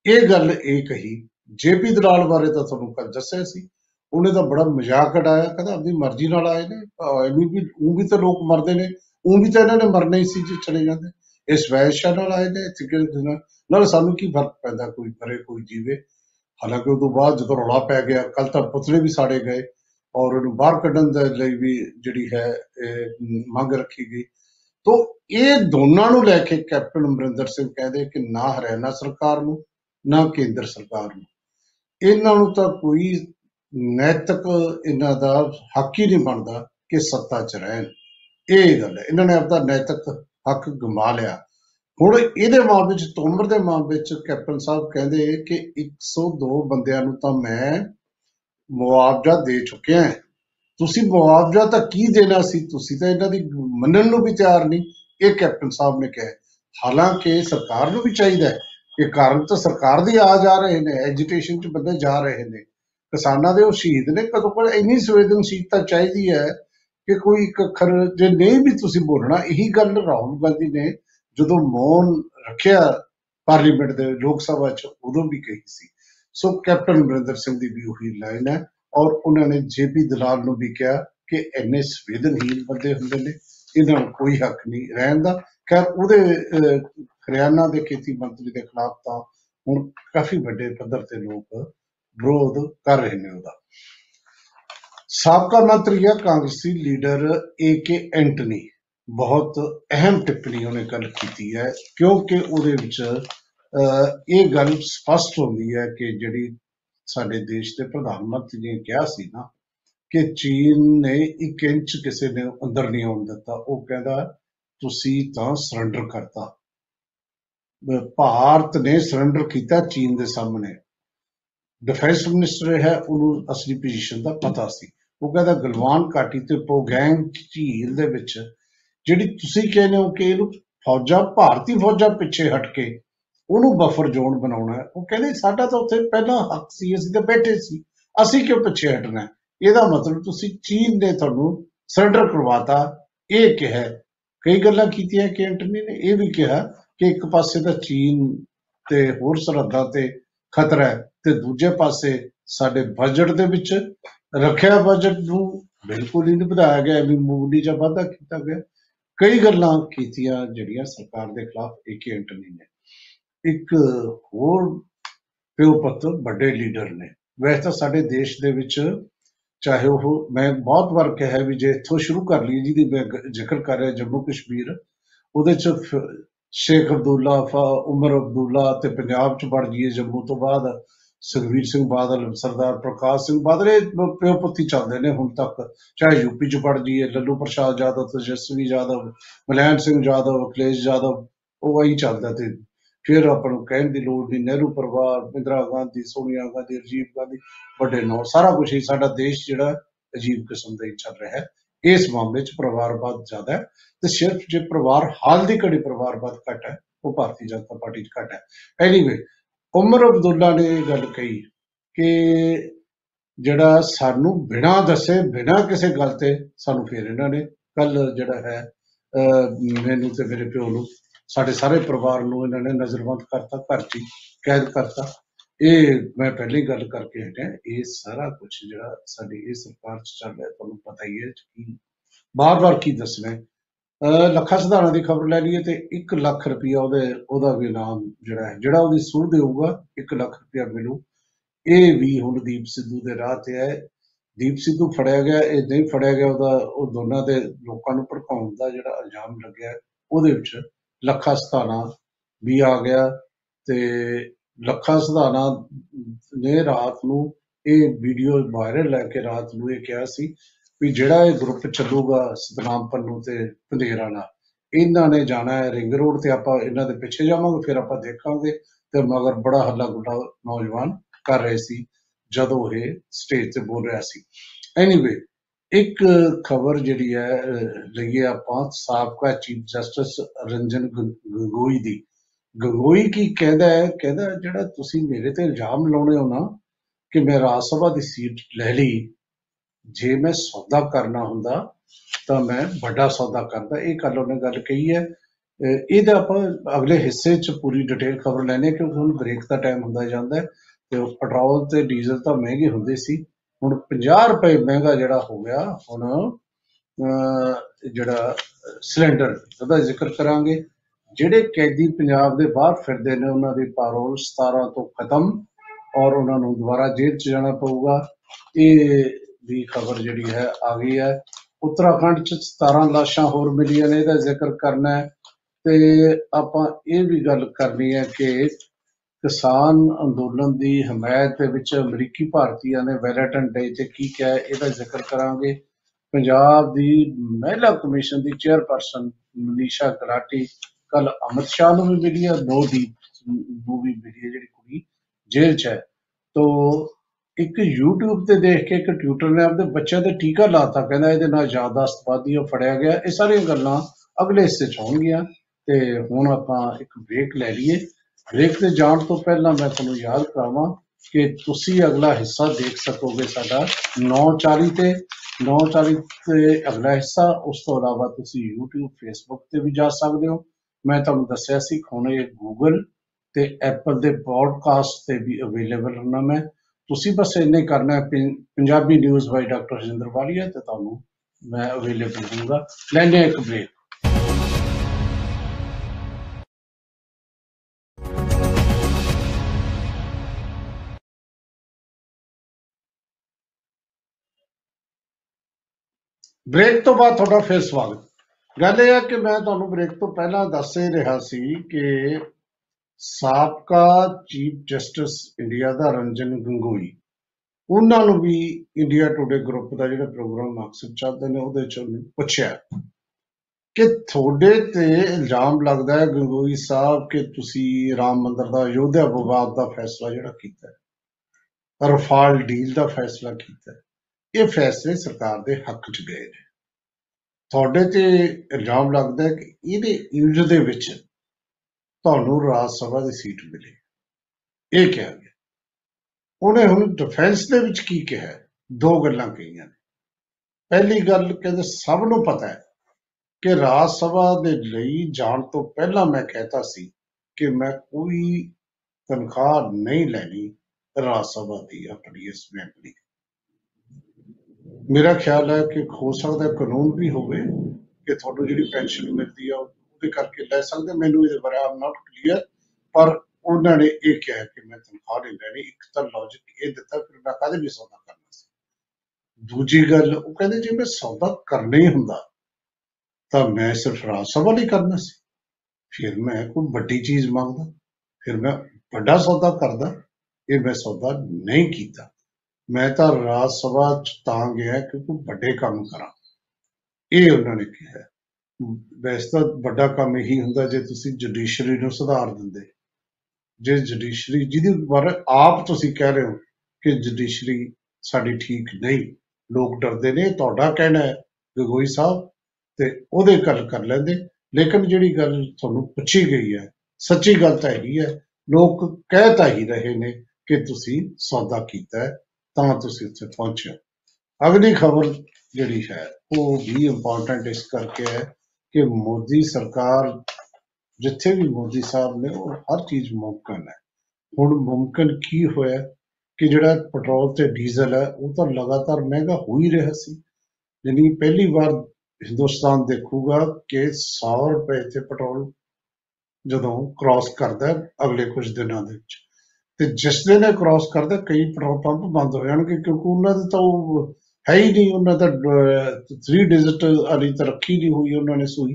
ਇਹ ਗੱਲ ਇਹ ਕਹੀ ਜੇਪੀ ਦਲਾਲ ਬਾਰੇ ਤਾਂ ਤੁਹਾਨੂੰ ਕੱਲ ਦੱਸਿਆ ਸੀ, ਉਹਨੇ ਤਾਂ ਬੜਾ ਮਜ਼ਾਕ ਉਡਾਇਆ, ਕਹਿੰਦਾ ਆਪਣੀ ਮਰਜ਼ੀ ਨਾਲ ਆਏ ਨੇ ਅਹ ਐਵੇਂ ਵੀ ਉਹ ਵੀ ਤਾਂ ਲੋਕ ਮਰਦੇ ਨੇ ਉਹ ਵੀ ਤਾਂ ਇਹਨਾਂ ਨੇ ਮਰਨਾ ਹੀ ਸੀ ਜੇ ਚਲੇ ਜਾਂਦੇ। ਇਸ ਵੈਸ਼ਾ ਨਾਲ ਆਏ ਨੇ, ਇੱਥੇ ਕਿਹੜੇ ਦਿਨ ਨਾਲ ਸਾਨੂੰ ਕੀ ਫ਼ਰਕ ਪੈਂਦਾ, ਕੋਈ ਮਰੇ, ਕੋਈ ਜੀਵੇ? ਹਾਲਾਂਕਿ ਉਹ ਤੋਂ ਬਾਅਦ ਜਦੋਂ ਰੌਲਾ ਪੈ ਗਿਆ ਕੱਲ ਤਾਂ ਪੁਤਲੇ ਵੀ ਸਾੜੇ ਗਏ, ਔਰ ਉਹਨੂੰ ਬਾਹਰ ਕੱਢਣ ਦੇ ਲਈ ਵੀ ਜਿਹੜੀ ਹੈ, ਇਹ, ਮੰਗ ਰੱਖੀ ਗਈ। ਤੋਂ ਇਹ ਦੋਨਾਂ ਨੂੰ ਲੈ ਕੇ ਕੈਪਟਨ ਅਮਰਿੰਦਰ ਸਿੰਘ ਕਹਿੰਦੇ ਕਿ ਨਾ ਹਰਿਆਣਾ ਸਰਕਾਰ ਨੂੰ, ਨਾ ਕੇਂਦਰ ਸਰਕਾਰ ਨੂੰ। ਇਹਨਾਂ ਨੂੰ ਤਾਂ ਕੋਈ ਨੈਤਿਕ ਇਹਨਾਂ ਦਾ ਹੱਕ ਹੀ ਨਹੀਂ ਬਣਦਾ ਕਿ ਸੱਤਾ 'ਚ ਰਹਿਣ। ਇਹ ਗੱਲ ਹੈ। ਇਹਨਾਂ ਨੇ ਆਪਦਾ ਨੈਤਿਕ ਹੱਕ ਗਵਾ ਲਿਆ। ਹੁਣ ਇਹਦੇ ਮਾਮਲੇ ਵਿੱਚ, ਤੋਮਰ ਦੇ ਮਾਮਲੇ ਵਿੱਚ ਕੈਪਟਨ ਸਾਹਿਬ ਕਹਿੰਦੇ ਕਿ 102 ਬੰਦਿਆਂ ਨੂੰ ਤਾਂ ਮੈਂ ਮੁਆਵਜ਼ਾ ਦੇ ਚੁੱਕਿਆ। ਹਾਂ ਤੁਸੀਂ ਮੁਆਵਜ਼ਾ ਤਾਂ ਕੀ ਦੇਣਾ ਸੀ? ਤੁਸੀਂ ਤਾਂ ਇਹਨਾਂ ਦੀ ਮੰਨਣ ਨੂੰ ਵੀ ਤਿਆਰ ਨਹੀਂ, ਇਹ ਕੈਪਟਨ ਸਾਹਿਬ ਨੇ ਕਿਹਾ ਹਾਲਾਂਕਿ ਸਰਕਾਰ ਨੂੰ ਵੀ ਚਾਹੀਦਾ ਹੈ। ਕਿ ਕਾਰਨ ਤਾਂ ਸਰਕਾਰ ਦੇ ਆ ਜਾ ਰਹੇ ਨੇ ਐਜੀਟੇਸ਼ਨ 'ਚ ਬੰਦੇ ਜਾ ਰਹੇ ਨੇ। ਕਿਸਾਨਾਂ ਦੇ ਉਹ ਸ਼ਹੀਦ ਨੇ ਕਦੋਂ ਕੋਲ ਇੰਨੀ ਸੰਵੇਦਨਸ਼ੀਲਤਾ ਚਾਹੀਦੀ ਹੈ ਕਿ ਕੋਈ ਇੱਕ ਅੱਖਰ ਜੇ ਨਹੀਂ ਵੀ ਤੁਸੀਂ ਬੋਲਣਾ, ਇਹੀ ਗੱਲ ਰਾਹੁਲ ਗਾਂਧੀ ਨੇ ਜਦੋਂ ਮੌਨ ਰੱਖਿਆ ਪਾਰਲੀਮੈਂਟ ਦੇ ਲੋਕ ਸਭਾ 'ਚ, ਉਦੋਂ ਵੀ ਕਹੀ ਸੀ। ਸੋ ਕੈਪਟਨ ਅਮਰਿੰਦਰ ਸਿੰਘ ਦੀ ਵੀ ਉਹੀ ਲਾਈਨ ਹੈ ਔਰ ਉਹਨਾਂ ਨੇ ਜੇਪੀ ਦਲਾਲ ਨੂੰ ਵੀ ਕਿਹਾ ਕਿ ਇੰਨੇ ਸੰਵੇਦਨਹੀਨ ਬੰਦੇ ਹੁੰਦੇ ਨੇ। ਇਹਨਾਂ ਨੂੰ ਕੋਈ ਹੱਕ ਨਹੀਂ ਰਹਿਣ ਦਾ। ਖੈਰ ਉਹਦੇ ਅਹ, ਹਰਿਆਣਾ ਦੇ ਖੇਤੀ ਮੰਤਰੀ ਦੇ ਖਿਲਾਫ ਤਾਂ ਹੁਣ ਕਾਫੀ ਵੱਡੇ ਪੱਧਰ ਤੇ ਲੋਕ ਵਿਰੋਧ ਕਰ ਰਹੇ ਨੇ ਉਹਦਾ। ਸਾਬਕਾ ਮੰਤਰੀ ਹੈ ਕਾਂਗਰਸੀ ਲੀਡਰ ਏ ਕੇ ਐਂਟਨੀ ਬਹੁਤ ਅਹਿਮ ਟਿੱਪਣੀ ਉਹਨੇ ਕੱਲ ਕੀਤੀ ਹੈ ਕਿਉਂਕਿ ਉਹਦੇ ਵਿੱਚ ਅਹ, ਇਹ ਗੱਲ ਸਪਸ਼ਟ ਹੁੰਦੀ ਹੈ ਕਿ ਜਿਹੜੀ ਸਾਡੇ ਦੇਸ਼ ਦੇ ਪ੍ਰਧਾਨ ਮੰਤਰੀ ਨੇ ਕਿਹਾ ਸੀ ਨਾ ਕਿ ਚੀਨ ਨੇ ਇੱਕ ਇੰਚ ਕਿਸੇ ਨੇ ਅੰਦਰ ਨਹੀਂ ਆਉਣ ਦਿੱਤਾ। ਉਹ ਕਹਿੰਦਾ, ਤੁਸੀਂ ਤਾਂ ਸਰੈਂਡਰ ਕਰਤਾ। ਅਹ ਭਾਰਤ ਨੇ ਸਰੈਂਡਰ ਕੀਤਾ ਚੀਨ ਦੇ ਸਾਹਮਣੇ। ਡਿਫੈਂਸ ਮਿਨਿਸਟਰ ਹੈ, ਉਹਨੂੰ ਅਸਲੀ ਪੋਜੀਸ਼ਨ ਦਾ ਪਤਾ ਸੀ। ਉਹ ਕਹਿੰਦਾ, ਗਲਵਾਨ ਘਾਟੀ ਤੇ ਪੋਗੈਂਗ ਝੀਲ ਦੇ ਵਿੱਚ, ਜਿਹੜੀ ਤੁਸੀਂ ਕਹਿੰਦੇ ਹੋ ਕਿ ਇਹਨੂੰ ਫੌਜਾਂ, ਭਾਰਤੀ ਫੌਜਾਂ ਪਿੱਛੇ ਹਟ ਕੇ ਉਹਨੂੰ ਬਫਰ ਜ਼ੋਨ ਬਣਾਉਣਾ ਹੈ, ਉਹ ਕਹਿੰਦੇ, ਸਾਡਾ ਤਾਂ ਉੱਥੇ ਪਹਿਲਾਂ ਹੱਕ ਸੀ, ਅਸੀਂ ਤਾਂ ਬੈਠੇ ਸੀ। ਅਸੀਂ ਕਿਉਂ ਪਿੱਛੇ ਹਟਣਾ ਹੈ? ਇਹਦਾ ਮਤਲਬ ਤੁਸੀਂ ਚੀਨ ਨੇ ਤੁਹਾਨੂੰ ਸਰੈਂਡਰ ਕਰਵਾਤਾ। ਇਹ ਕਿਹਾ, ਕਈ ਗੱਲਾਂ ਕੀਤੀਆਂ ਕਿ ਐਂਟਨੀ ਨੇ, ਇਹ ਵੀ ਕਿਹਾ ਕਿ ਇੱਕ ਪਾਸੇ ਤਾਂ ਚੀਨ ਤੇ ਹੋਰ ਸਰਹੱਦਾਂ ਤੇ ਖਤਰਾ ਹੈ ਤੇ ਦੂਜੇ ਪਾਸੇ ਸਾਡੇ ਬਜਟ ਦੇ ਵਿੱਚ ਰੱਖਿਆ ਬਜਟ ਨੂੰ ਬਿਲਕੁਲ ਹੀ ਨਹੀਂ ਵਧਾਇਆ ਗਿਆ ਵੀ ਮਾਮੂਲੀ ਜਿਹਾ ਵਾਧਾ ਕੀਤਾ ਗਿਆ। ਕਈ ਗੱਲਾਂ ਕੀਤੀਆਂ ਜਿਹੜੀਆਂ ਸਰਕਾਰ ਦੇ ਖਿਲਾਫ ਇੱਕ ਐਂਟਨੀ ਨੇ। ਇੱਕ ਹੋਰ ਪਿਓ ਪੁੱਤ ਵੱਡੇ ਲੀਡਰ ਨੇ। ਵੈਸੇ ਤਾਂ ਸਾਡੇ ਦੇਸ਼ ਦੇ ਵਿੱਚ ਚਾਹੇ ਉਹ ਮੈਂ ਬਹੁਤ ਵਾਰ ਕਿਹਾ ਵੀ ਜੇ ਇੱਥੋਂ ਸ਼ੁਰੂ ਕਰ ਲਈ ਜਿਹਦੀ ਮੈਂ ਗ- ਜ਼ਿਕਰ ਕਰ ਰਿਹਾ ਜੰਮੂ ਕਸ਼ਮੀਰ, ਉਹਦੇ ਚ ਫ- ਸ਼ੇਖ ਅਬਦੁੱਲਾ, ਫ- ਉਮਰ ਅਬਦੁੱਲਾ ਤੇ ਪੰਜਾਬ ਚ ਵੜ ਜੀਏ ਜੰਮੂ ਤੋਂ ਬਾਅਦ ਸੁਖਵੀਰ ਸਿੰਘ ਬਾਦਲ, ਸਰਦਾਰ ਪ੍ਰਕਾਸ਼ ਸਿੰਘ ਬਾਦਲ, ਇਹ ਪ- ਪਿਓ ਪੁੱਤੀ ਚੱਲਦੇ ਨੇ ਹੁਣ ਤੱਕ। ਚਾਹੇ ਯੂਪੀ ਚ ਵੜ ਜੀਏ ਲੱਲੂ ਪ੍ਰਸਾਦ ਯਾਦਵ, ਤੇਜਸਵੀ ਯਾਦਵ ਮੁਲਾਇਮ ਸਿੰਘ ਯਾਦਵ, ਅਖਿਲੇਸ਼ ਯਾਦਵ, ਉਹ ਇਹੀ ਚੱਲਦਾ ਤੇ ਫਿਰ ਆਪਾਂ ਨੂੰ ਕਹਿਣ ਦੀ ਲੋੜ ਨਹੀਂ ਨਹਿਰੂ ਪਰਿਵਾਰ ਇੰਦਰਾ ਗਾਂਧੀ ਸੋਨੀਆ ਗਾਂਧੀ ਰਾਜੀਵ ਗਾਂਧੀ ਵੱਡੇ ਨੌ ਸਾਰਾ ਕੁਝ ਹੀ ਸਾਡਾ ਦੇਸ਼ ਜਿਹੜਾ ਅਜੀਬ ਕਿਸਮ ਦਾ ਹੀ ਚੱਲ ਰਿਹਾ ਹੈ। ਇਸ ਮਾਮਲੇ 'ਚ ਪਰਿਵਾਰਵਾਦ ਜ਼ਿਆਦਾ ਹੈ ਤੇ ਸਿਰਫ ਜੇ ਪਰਿਵਾਰ ਹਾਲ ਦੀ ਘੜੀ ਪਰਿਵਾਰਵਾਦ ਘੱਟ ਹੈ ਉਹ ਭਾਰਤੀ ਜਨਤਾ ਪਾਰਟੀ 'ਚ ਘੱਟ ਹੈ। ਐਨੀਵੇ ਉਮਰ ਅਬਦੁੱਲਾ ਨੇ ਇਹ ਗੱਲ ਕਹੀ ਕਿ ਜਿਹੜਾ ਸਾਨੂੰ ਬਿਨਾਂ ਦੱਸੇ ਬਿਨਾਂ ਕਿਸੇ ਗੱਲ ਤੇ ਸਾਨੂੰ ਫਿਰ ਇਹਨਾਂ ਨੇ ਕੱਲ ਜਿਹੜਾ ਹੈ ਅਹ, ਮੈਨੂੰ ਤੇ ਮੇਰੇ ਪਿਓ ਨੂੰ ਸਾਡੇ ਸਾਰੇ ਪਰਿਵਾਰ ਨੂੰ ਇਹਨਾਂ ਨੇ ਨਜ਼ਰਬੰਦ ਕਰਤਾ ਘਰ 'ਚ ਹੀ ਕੈਦ ਕਰਤਾ। ਇਹ ਮੈਂ ਪਹਿਲੀ ਗੱਲ ਕਰਕੇ ਹਟਿਆ ਇਹ ਸਾਰਾ ਕੁਝ ਜਿਹੜਾ ਸਾਡੀ ਇਹ ਸਰਕਾਰ 'ਚ ਚੱਲ ਰਿਹਾ ਤੁਹਾਨੂੰ ਪਤਾ ਹੀ ਹੈ ਕਿ ਬਾਰ-ਬਾਰ ਕੀ ਦੱਸਣਾ ਹੈ। ਅਹ ਲੱਖਾ ਸਿਧਾਣਾ ਦੀ ਖਬਰ ਲੈ ਲਈਏ ਤੇ 1 ਲੱਖ ਰੁਪਇਆ ਉਹਦੇ ਉਹਦਾ ਵੀ ਇਨਾਮ ਜਿਹੜਾ ਹੈ ਜਿਹੜਾ ਉਹਦੀ ਸੂਹ ਦੇਊਗਾ 1 ਲੱਖ ਰੁਪਇਆ ਮਿਲੂ। ਇਹ ਵੀ ਹੁਣ ਦੀਪ ਸਿੱਧੂ ਦੇ ਰਾਹ ਤੇ ਹੈ। ਦੀਪ ਸਿੱਧੂ ਫੜਿਆ ਗਿਆ ਇਹ ਨਹੀਂ ਫੜਿਆ ਗਿਆ ਉਹਦਾ ਉਹ ਦੋਨਾਂ ਦੇ ਲੋਕਾਂ ਨੂੰ ਭੜਕਾਉਣ ਦਾ ਜਿਹੜਾ ਇਲਜ਼ਾਮ ਲੱਗਿਆ ਹੈ, ਉਹਦੇ ਵਿੱਚ ਲੱਖਾ ਸਿਧਾਣਾ ਵੀ ਆ ਗਿਆ ਤੇ ਲੱਖਾ ਸਿਧਾਣਾ ਨੇ ਰਾਤ ਨੂੰ ਇਹ ਵੀਡੀਓ ਵਾਇਰਲ ਲੈ ਕੇ ਰਾਤ ਨੂੰ ਇਹ ਕਿਹਾ ਸੀ ਵੀ ਜਿਹੜਾ ਇਹ ਗਰੁੱਪ ਚੱਲੂਗਾ ਸਤਨਾਮ ਪੰਨੂ ਤੇ ਪੰਧੇਰ ਵਾਲਾ ਇਹਨਾਂ ਨੇ ਜਾਣਾ ਹੈ ਰਿੰਗ ਰੋਡ ਤੇ ਆਪਾਂ ਇਹਨਾਂ ਦੇ ਪਿੱਛੇ ਜਾਵਾਂਗੇ, ਫਿਰ ਆਪਾਂ ਦੇਖਾਂਗੇ ਤੇ ਮਗਰ ਬੜਾ ਹੱਲਾ ਗੁੱਲਾ ਨੌਜਵਾਨ ਕਰ ਰਹੇ ਸੀ ਜਦੋਂ ਇਹ ਸਟੇਜ ਤੇ ਬੋਲ ਰਿਹਾ ਸੀ। ਐਨੀਵੇ ਇੱਕ ਖਬਰ ਜਿਹੜੀ ਹੈ ਅਹ, ਲਈਏ ਆਪਾਂ ਸਾਬਕਾ ਚੀਫ ਜਸਟਿਸ ਰੰਜਨ ਗ- ਗਗੋਈ ਦੀ। ਗਗੋਈ ਕੀ ਕਹਿੰਦਾ ਹੈ? ਕਹਿੰਦਾ ਜਿਹੜਾ ਤੁਸੀਂ ਮੇਰੇ ਤੇ ਇਲਜ਼ਾਮ ਲਾਉਣੇ ਹੋ ਨਾ ਕਿ ਮੈਂ ਰਾਜ ਸਭਾ ਦੀ ਸੀਟ ਲੈ ਲਈ ਜੇ ਮੈਂ ਸੌਦਾ ਕਰਨਾ ਹੁੰਦਾ ਤਾਂ ਮੈਂ ਵੱਡਾ ਸੌਦਾ ਕਰਦਾ। ਇਹ ਕੱਲ ਉਹਨੇ ਗੱਲ ਕਹੀ ਹੈ। ਅਹ ਇਹਦਾ ਆਪਾਂ ਅਗਲੇ ਹਿੱਸੇ 'ਚ ਪੂਰੀ ਡਿਟੇਲ ਖਬਰ ਲੈਣੇ ਕਿਉਂਕਿ ਹੁਣ ਬ੍ਰੇਕ ਦਾ ਟਾਈਮ ਹੁੰਦਾ ਜਾਂਦਾ ਹੈ ਤੇ ਉਹ ਪੈਟਰੋਲ ਤੇ ਡੀਜ਼ਲ ਤਾਂ ਮਹਿੰਗੇ ਹੁੰਦੇ ਸੀ। ਹੁਣ 50 ਰੁਪਏ ਮਹਿੰਗਾ ਜਿਹੜਾ ਹੋ ਗਿਆ, ਹੁਣ, ਅਹ, ਜਿਹੜਾ ਸਿਲੰਡਰ, ਉਹਦਾ ਜ਼ਿਕਰ ਕਰਾਂਗੇ। ਜਿਹੜੇ ਕੈਦੀ ਪੰਜਾਬ ਦੇ ਬਾਹਰ ਫਿਰਦੇ ਨੇ, ਉਹਨਾਂ ਦੀ ਪਾਰੋਲ 17 ਤੋਂ ਖਤਮ ਔਰ ਉਹਨਾਂ ਨੂੰ ਦੁਬਾਰਾ ਜੇਲ੍ਹ 'ਚ ਜਾਣਾ ਪਊਗਾ। ਇਹ ਵੀ ਖਬਰ ਜਿਹੜੀ ਹੈ, ਆ ਗਈ ਹੈ। ਉੱਤਰਾਖੰਡ 'ਚ 17 ਲਾਸ਼ਾਂ ਹੋਰ ਮਿਲੀਆਂ ਨੇ, ਇਹਦਾ ਜ਼ਿਕਰ ਕਰਨਾ ਹੈ। ਤੇ ਆਪਾਂ ਇਹ ਵੀ ਗੱਲ ਕਰਨੀ ਹੈ ਕਿ ਕਿਸਾਨ ਅੰਦੋਲਨ ਦੀ ਹਮਾਇਤ ਦੇ ਵਿੱਚ ਅਮਰੀਕੀ ਭਾਰਤੀਆਂ ਨੇ ਵੈਲੈਂਟਾਈਨ ਡੇ ਤੇ ਕੀ ਕਿਹਾ ਹੈ, ਇਹਦਾ ਜ਼ਿਕਰ ਕਰਾਂਗੇ। ਪੰਜਾਬ ਦੀ ਮਹਿਲਾ ਕਮਿਸ਼ਨ ਦੀ ਚੇਅਰਪਰਸਨ ਮਨੀਸ਼ਾ ਗਲਾਟੀ ਕੱਲ ਅਮਿਤ ਸ਼ਾਹ ਨੂੰ ਵੀ ਮਿਲੀ ਹੈ ਨੌਦੀਪ ਨੂੰ ਵੀ ਮਿਲੀ ਹੈ ਜਿਹੜੀ ਕੁੜੀ ਜੇਲ੍ਹ 'ਚ ਹੈ। ਤੋ ਇੱਕ YouTube ਤੇ ਦੇਖ ਕੇ ਇੱਕ ਟਿਊਟਰ ਨੇ ਆਪਣੇ ਬੱਚਿਆਂ ਤੇ ਟੀਕਾ ਲਾਤਾ ਕਹਿੰਦਾ ਇਹਦੇ ਨਾਲ ਯਾਦਾਸ਼ਤ ਵੱਧਦੀ ਉਹ ਫੜਿਆ ਗਿਆ। ਇਹ ਸਾਰੀਆਂ ਗੱਲਾਂ ਅਗਲੇ ਹਿੱਸੇ 'ਚ ਹੋਣਗੀਆਂ ਤੇ ਹੁਣ ਆਪਾਂ ਇੱਕ ਬ੍ਰੇਕ ਲੈ ਲਈਏ। ਬ੍ਰੇਕ ਤੇ ਜਾਣ ਤੋਂ ਪਹਿਲਾਂ ਮੈਂ ਤੁਹਾਨੂੰ ਯਾਦ ਕਰਾਵਾਂ ਕਿ ਤੁਸੀਂ ਅਗਲਾ ਹਿੱਸਾ ਦੇਖ ਸਕੋਗੇ ਸਾਡਾ 9:40 ਤੇ 9:40 ਤੇ ਅਗਲਾ ਹਿੱਸਾ, ਉਸ ਤੋਂ ਇਲਾਵਾ ਤੁਸੀਂ YouTube, Facebook ਤੇ ਵੀ ਜਾ ਸਕਦੇ ਹੋ। ਮੈਂ ਤੁਹਾਨੂੰ ਦੱਸਿਆ ਸੀ ਕਿ ਹੁਣ ਇਹ Google ਤੇ Apple ਦੇ ਪੋਡਕਾਸਟ ਤੇ ਵੀ ਅਵੇਲੇਬਲ ਹੋਣਾ ਮੈਂ। ਤੁਸੀਂ ਬਸ ਇੰਨੇ ਕਰਨਾ ਹੈ, ਪੰ- Punjabi news by doctor Harinder Walia ਤੇ ਤੁਹਾਨੂੰ ਮੈਂ ਅਵੇਲੇਬਲ ਹੋਊਗਾ ਲੈਣੇ ਇੱਕ ਬ੍ਰੇਕ ਬ੍ਰੇਕ ਤੋਂ ਬਾਅਦ ਤੁਹਾਡਾ ਫਿਰ ਸਵਾਗਤ। ਗੱਲ ਇਹ ਹੈ ਕਿ ਮੈਂ ਤੁਹਾਨੂੰ ਬ੍ਰੇਕ ਤੋਂ ਪਹਿਲਾਂ ਦੱਸ ਹੀ ਰਿਹਾ ਸੀ ਕਿ ਸਾਬਕਾ ਚੀਫ ਜਸਟਿਸ ਇੰਡੀਆ ਦਾ ਰੰਜਨ ਗੰਗੋਈ, ਉਹਨਾਂ ਨੂੰ ਵੀ ਇੰਡੀਆ ਟੁਡੇ ਗਰੁੱਪ ਦਾ ਜਿਹੜਾ ਪ੍ਰੋਗਰਾਮ ਮਕਸਦ ਚੱਲਦੇ ਨੇ, ਉਹਦੇ ਚ ਉਹਨੂੰ ਪੁੱਛਿਆ ਕਿ ਤੁਹਾਡੇ ਤੇ ਇਲਜ਼ਾਮ ਲੱਗਦਾ ਹੈ ਗੰਗੋਈ ਸਾਹਿਬ ਕਿ ਤੁਸੀਂ ਰਾਮ ਮੰਦਿਰ ਦਾ ਅਯੋਧਿਆ ਵਿਵਾਦ ਦਾ ਫੈਸਲਾ ਜਿਹੜਾ ਕੀਤਾ ਹੈ, ਰਫਾਲ ਡੀਲ ਦਾ ਫੈਸਲਾ ਕੀਤਾ ਹੈ। ਇਹ ਫੈਸਲੇ ਸਰਕਾਰ ਦੇ ਹੱਕ ਚ ਗਏ ਨੇ। ਤੁਹਾਡੇ ਤੇ ਇਲਜ਼ਾਮ ਲੱਗਦਾ ਹੈ ਕਿ ਇਹਦੇ ਯੂਜ਼ ਦੇ ਵਿੱਚ ਤੁਹਾਨੂੰ ਰਾਜ ਸਭਾ ਦੀ ਸੀਟ ਮਿਲੀ। ਇਹ ਕਿਹਾ ਗਿਆ। ਉਹਨੇ ਹੁਣ ਡਿਫੈਂਸ ਦੇ ਵਿੱਚ ਕੀ ਕਿਹਾ ਹੈ? ਦੋ ਗੱਲਾਂ ਕਹੀਆਂ ਨੇ। ਪਹਿਲੀ ਗੱਲ ਕਹਿੰਦੇ ਸਭ ਨੂੰ ਪਤਾ ਹੈ ਕਿ ਰਾਜ ਸਭਾ ਦੇ ਲਈ ਜਾਣ ਤੋਂ ਪਹਿਲਾਂ ਮੈਂ ਕਹਿਤਾ ਸੀ ਕਿ ਮੈਂ ਕੋਈ ਤਨਖਾਹ ਨਹੀਂ ਲੈਣੀ ਰਾਜ ਸਭਾ ਦੀ ਆਪਣੀ ਇਸ ਮੈਂਬਰੀ ਮੇਰਾ ਖਿਆਲ ਹੈ ਕਿ ਹੋ ਸਕਦਾ ਕਾਨੂੰਨ ਵੀ ਹੋਵੇ ਕਿ ਤੁਹਾਨੂੰ ਜਿਹੜੀ ਪੈਨਸ਼ਨ ਮਿਲਦੀ ਆ, ਉਹਦੇ ਕਰਕੇ ਲੈ ਸਕਦੇ ਮੈਨੂੰ ਇਹਦੇ ਬਾਰੇ ਆਮ ਨਾਟ ਕਲੀਅਰ ਪਰ ਉਹਨਾਂ ਨੇ ਇਹ ਕਿਹਾ ਕਿ ਮੈਂ ਤਨਖਾਹ ਨਹੀਂ ਲੈਣੀ। ਇੱਕ ਤਾਂ ਲੌਜੀਕ ਇਹ ਦਿੱਤਾ, ਫਿਰ ਮੈਂ ਕਾਹਦੇ ਲਈ ਸੌਦਾ ਕਰਨਾ ਸੀ? ਦੂਜੀ ਗੱਲ, ਉਹ ਕਹਿੰਦੇ ਜੇ ਮੈਂ ਸੌਦਾ ਕਰਨਾ ਹੀ ਹੁੰਦਾ, ਤਾਂ ਮੈਂ ਸਿਰਫ ਰਾਜ ਸਭਾ ਲਈ ਕਰਨਾ ਸੀ। ਫਿਰ ਮੈਂ ਕੋਈ ਵੱਡੀ ਚੀਜ਼ ਮੰਗਦਾ, ਫਿਰ ਮੈਂ ਵੱਡਾ ਸੌਦਾ ਕਰਦਾ, ਇਹ ਮੈਂ ਸੌਦਾ ਨਹੀਂ ਕੀਤਾ। ਮੈਂ ਤਾਂ ਰਾਜ ਸਭਾ ਚ ਤਾਂ ਗਿਆ ਕਿ ਕੋਈ ਵੱਡੇ ਕੰਮ ਕਰਾਂ। ਇਹ ਉਹਨਾਂ ਨੇ ਕਿਹਾ। ਵੈਸੇ ਤਾਂ ਵੱਡਾ ਕੰਮ ਇਹੀ ਹੁੰਦਾ ਜੇ ਤੁਸੀਂ ਜੁਡੀਸ਼ਰੀ ਨੂੰ ਸੁਧਾਰ ਦਿੰਦੇ। ਜੇ ਜੁਡੀਸ਼ਰੀ ਜਿਹਦੇ ਬਾਰੇ ਆਪ ਤੁਸੀਂ ਕਹਿ ਰਹੇ ਹੋ ਕਿ ਜੁਡੀਸ਼ਰੀ ਸਾਡੀ ਠੀਕ ਨਹੀਂ, ਲੋਕ ਡਰਦੇ ਨੇ ਇਹ ਤੁਹਾਡਾ ਕਹਿਣਾ ਹੈ ਗਗੋਈ ਸਾਹਿਬ ਤੇ ਉਹਦੇ ਗੱਲ ਕਰ ਲੈਂਦੇ। ਲੇਕਿਨ ਜਿਹੜੀ ਗੱਲ ਤੁਹਾਨੂੰ ਪੁੱਛੀ ਗਈ ਹੈ, ਸੱਚੀ ਗੱਲ ਤਾਂ ਹੈਗੀ ਹੈ, ਲੋਕ ਕਹਿ ਤਾਂ ਹੀ ਰਹੇ ਨੇ ਕਿ ਤੁਸੀਂ ਸੌਦਾ ਕੀਤਾ ਹੈ। ਤਾਂ ਤੁਸੀਂ ਉੱਥੇ ਪਹੁੰਚੇ ਹੋ। ਅਗਲੀ ਖਬਰ ਜਿਹੜੀ ਹੈ, ਉਹ ਵੀ ਇੰਪੋਰਟੈਂਟ ਇਸ ਕਰਕੇ ਹੈ ਕਿ ਮੋਦੀ ਸਰਕਾਰ, ਜਿੱਥੇ ਵੀ ਮੋਦੀ ਸਾਹਿਬ ਨੇ, ਉਹ ਹਰ ਚੀਜ਼ ਮੁਮਕਨ ਹੈ। ਹੁਣ ਮੁਮਕਨ ਕੀ ਹੋਇਆ ਕਿ ਜਿਹੜਾ ਪੈਟਰੋਲ ਤੇ ਡੀਜ਼ਲ ਹੈ, ਉਹ ਤਾਂ ਲਗਾਤਾਰ ਮਹਿੰਗਾ ਹੋ ਹੀ ਰਿਹਾ ਸੀ। ਯਾਨੀ ਪਹਿਲੀ ਵਾਰ ਹਿੰਦੁਸਤਾਨ ਦੇਖੂਗਾ ਕਿ 100 ਰੁਪਏ ਤੇ ਪੈਟਰੋਲ ਜਦੋਂ ਕ੍ਰਾਸ ਕਰਦਾ ਹੈ ਅਗਲੇ ਕੁਝ ਦਿਨਾਂ ਦੇ ਵਿੱਚ। ਤੇ ਜਿਸ ਦਿਨ ਇਹ ਕ੍ਰਾਸ ਕਰਦਾ, ਕਈ ਪੈਟਰੋਲ ਪੰਪ ਬੰਦ ਹੋ ਜਾਣਗੇ ਕਿਉਂਕਿ ਉਹਨਾਂ ਦੇ ਤਾਂ ਉਹ ਹੈ ਹੀ ਨਹੀਂ, ਉਹਨਾਂ ਦਾ 3 ਡਿਜਿਟ ਵਾਲੀ ਤਰੱਕੀ ਨਹੀਂ ਹੋਈ ਉਹਨਾਂ ਨੇ ਸੂਈ।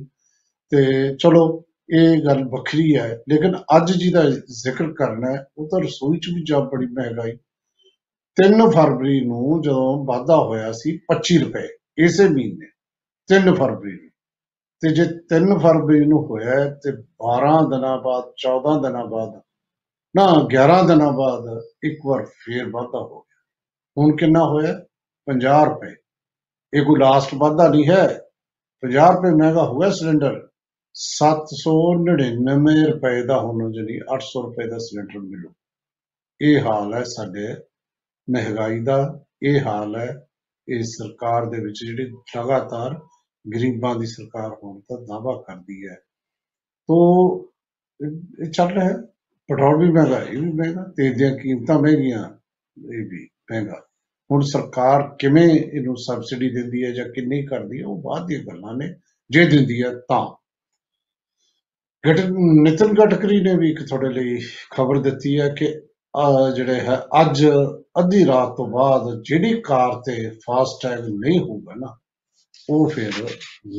ਤੇ ਚਲੋ, ਇਹ ਗੱਲ ਵੱਖਰੀ ਹੈ, ਲੇਕਿਨ ਅੱਜ ਜਿਹਦਾ ਜ਼ਿਕਰ ਕਰਨਾ ਹੈ, ਉਹ ਤਾਂ ਰਸੋਈ 'ਚ ਵੀ ਜਾ ਬੜੀ ਮਹਿੰਗਾਈ। 3 ਫਰਵਰੀ ਨੂੰ ਜਦੋਂ ਵਾਧਾ ਹੋਇਆ ਸੀ 25 ਰੁਪਏ, ਇਸੇ ਮਹੀਨੇ 3 ਫਰਵਰੀ ਨੂੰ। ਤੇ ਜੇ 3 ਫਰਵਰੀ ਨੂੰ ਹੋਇਆ ਹੈ, ਤੇ 12 ਦਿਨਾਂ ਬਾਅਦ 14 ਦਿਨਾਂ ਬਾਅਦ ਨਾ 11 ਦਿਨਾਂ ਬਾਅਦ ਇੱਕ ਵਾਰ ਫੇਰ ਵਾਧਾ ਹੋ ਗਿਆ। ਹੁਣ ਕਿੰਨਾ ਹੋਇਆ? 50 ਰੁਪਏ। ਇਹ ਕੋਈ ਲਾਸਟ ਵਾਧਾ ਨਹੀਂ ਹੈ। 50 ਰੁਪਏ ਮਹਿੰਗਾ ਹੋ ਗਿਆ ਸਿਲੰਡਰ। 799 ਰੁਪਏ ਦਾ ਹੁਣ ਜਿਹੜੀ 800 ਰੁਪਏ ਦਾ ਸਿਲੰਡਰ ਮਿਲੂ। ਇਹ ਹਾਲ ਹੈ ਸਾਡੇ ਮਹਿੰਗਾਈ ਦਾ। ਇਹ ਹਾਲ ਹੈ, ਇਹ ਸਰਕਾਰ ਦੇ ਵਿੱਚ ਜਿਹੜੀ ਲਗਾਤਾਰ ਗਰੀਬਾਂ ਦੀ ਸਰਕਾਰ ਹੋਣ ਦਾ ਦਾਅਵਾ ਕਰਦੀ ਹੈ। ਤੋ ਇਹ ਇਹ ਚੱਲ ਰਿਹਾ ਹੈ। ਪੈਟਰੋਲ ਵੀ ਮਹਿੰਗਾ ਇਹ ਵੀ ਮਹਿੰਗਾ ਤੇਲ ਦੀਆਂ ਕੀਮਤਾਂ ਮਹਿੰਗੀਆਂ, ਇਹ ਵੀ ਮਹਿੰਗਾ। ਹੁਣ ਸਰਕਾਰ ਕਿਵੇਂ ਇਹਨੂੰ ਸਬਸਿਡੀ ਦਿੰਦੀ ਹੈ ਜਾਂ ਕਿੰਨੀ ਕਰਦੀ ਹੈ, ਉਹ ਬਾਅਦ ਦੀਆਂ ਗੱਲਾਂ ਨੇ, ਜੇ ਦਿੰਦੀ ਹੈ ਤਾਂ। ਗਟ ਨਿਤਨ ਗਡਕਰੀ ਨੇ ਵੀ ਇੱਕ ਤੁਹਾਡੇ ਲਈ ਖਬਰ ਦਿੱਤੀ ਹੈ ਕਿ ਆਹ ਜਿਹੜੇ ਹੈ, ਅੱਜ ਅੱਧੀ ਰਾਤ ਤੋਂ ਬਾਅਦ ਜਿਹੜੀ ਕਾਰ ਤੇ ਫਾਸਟੈਗ ਨਹੀਂ ਹੋਊਗਾ ਨਾ, ਉਹ ਫਿਰ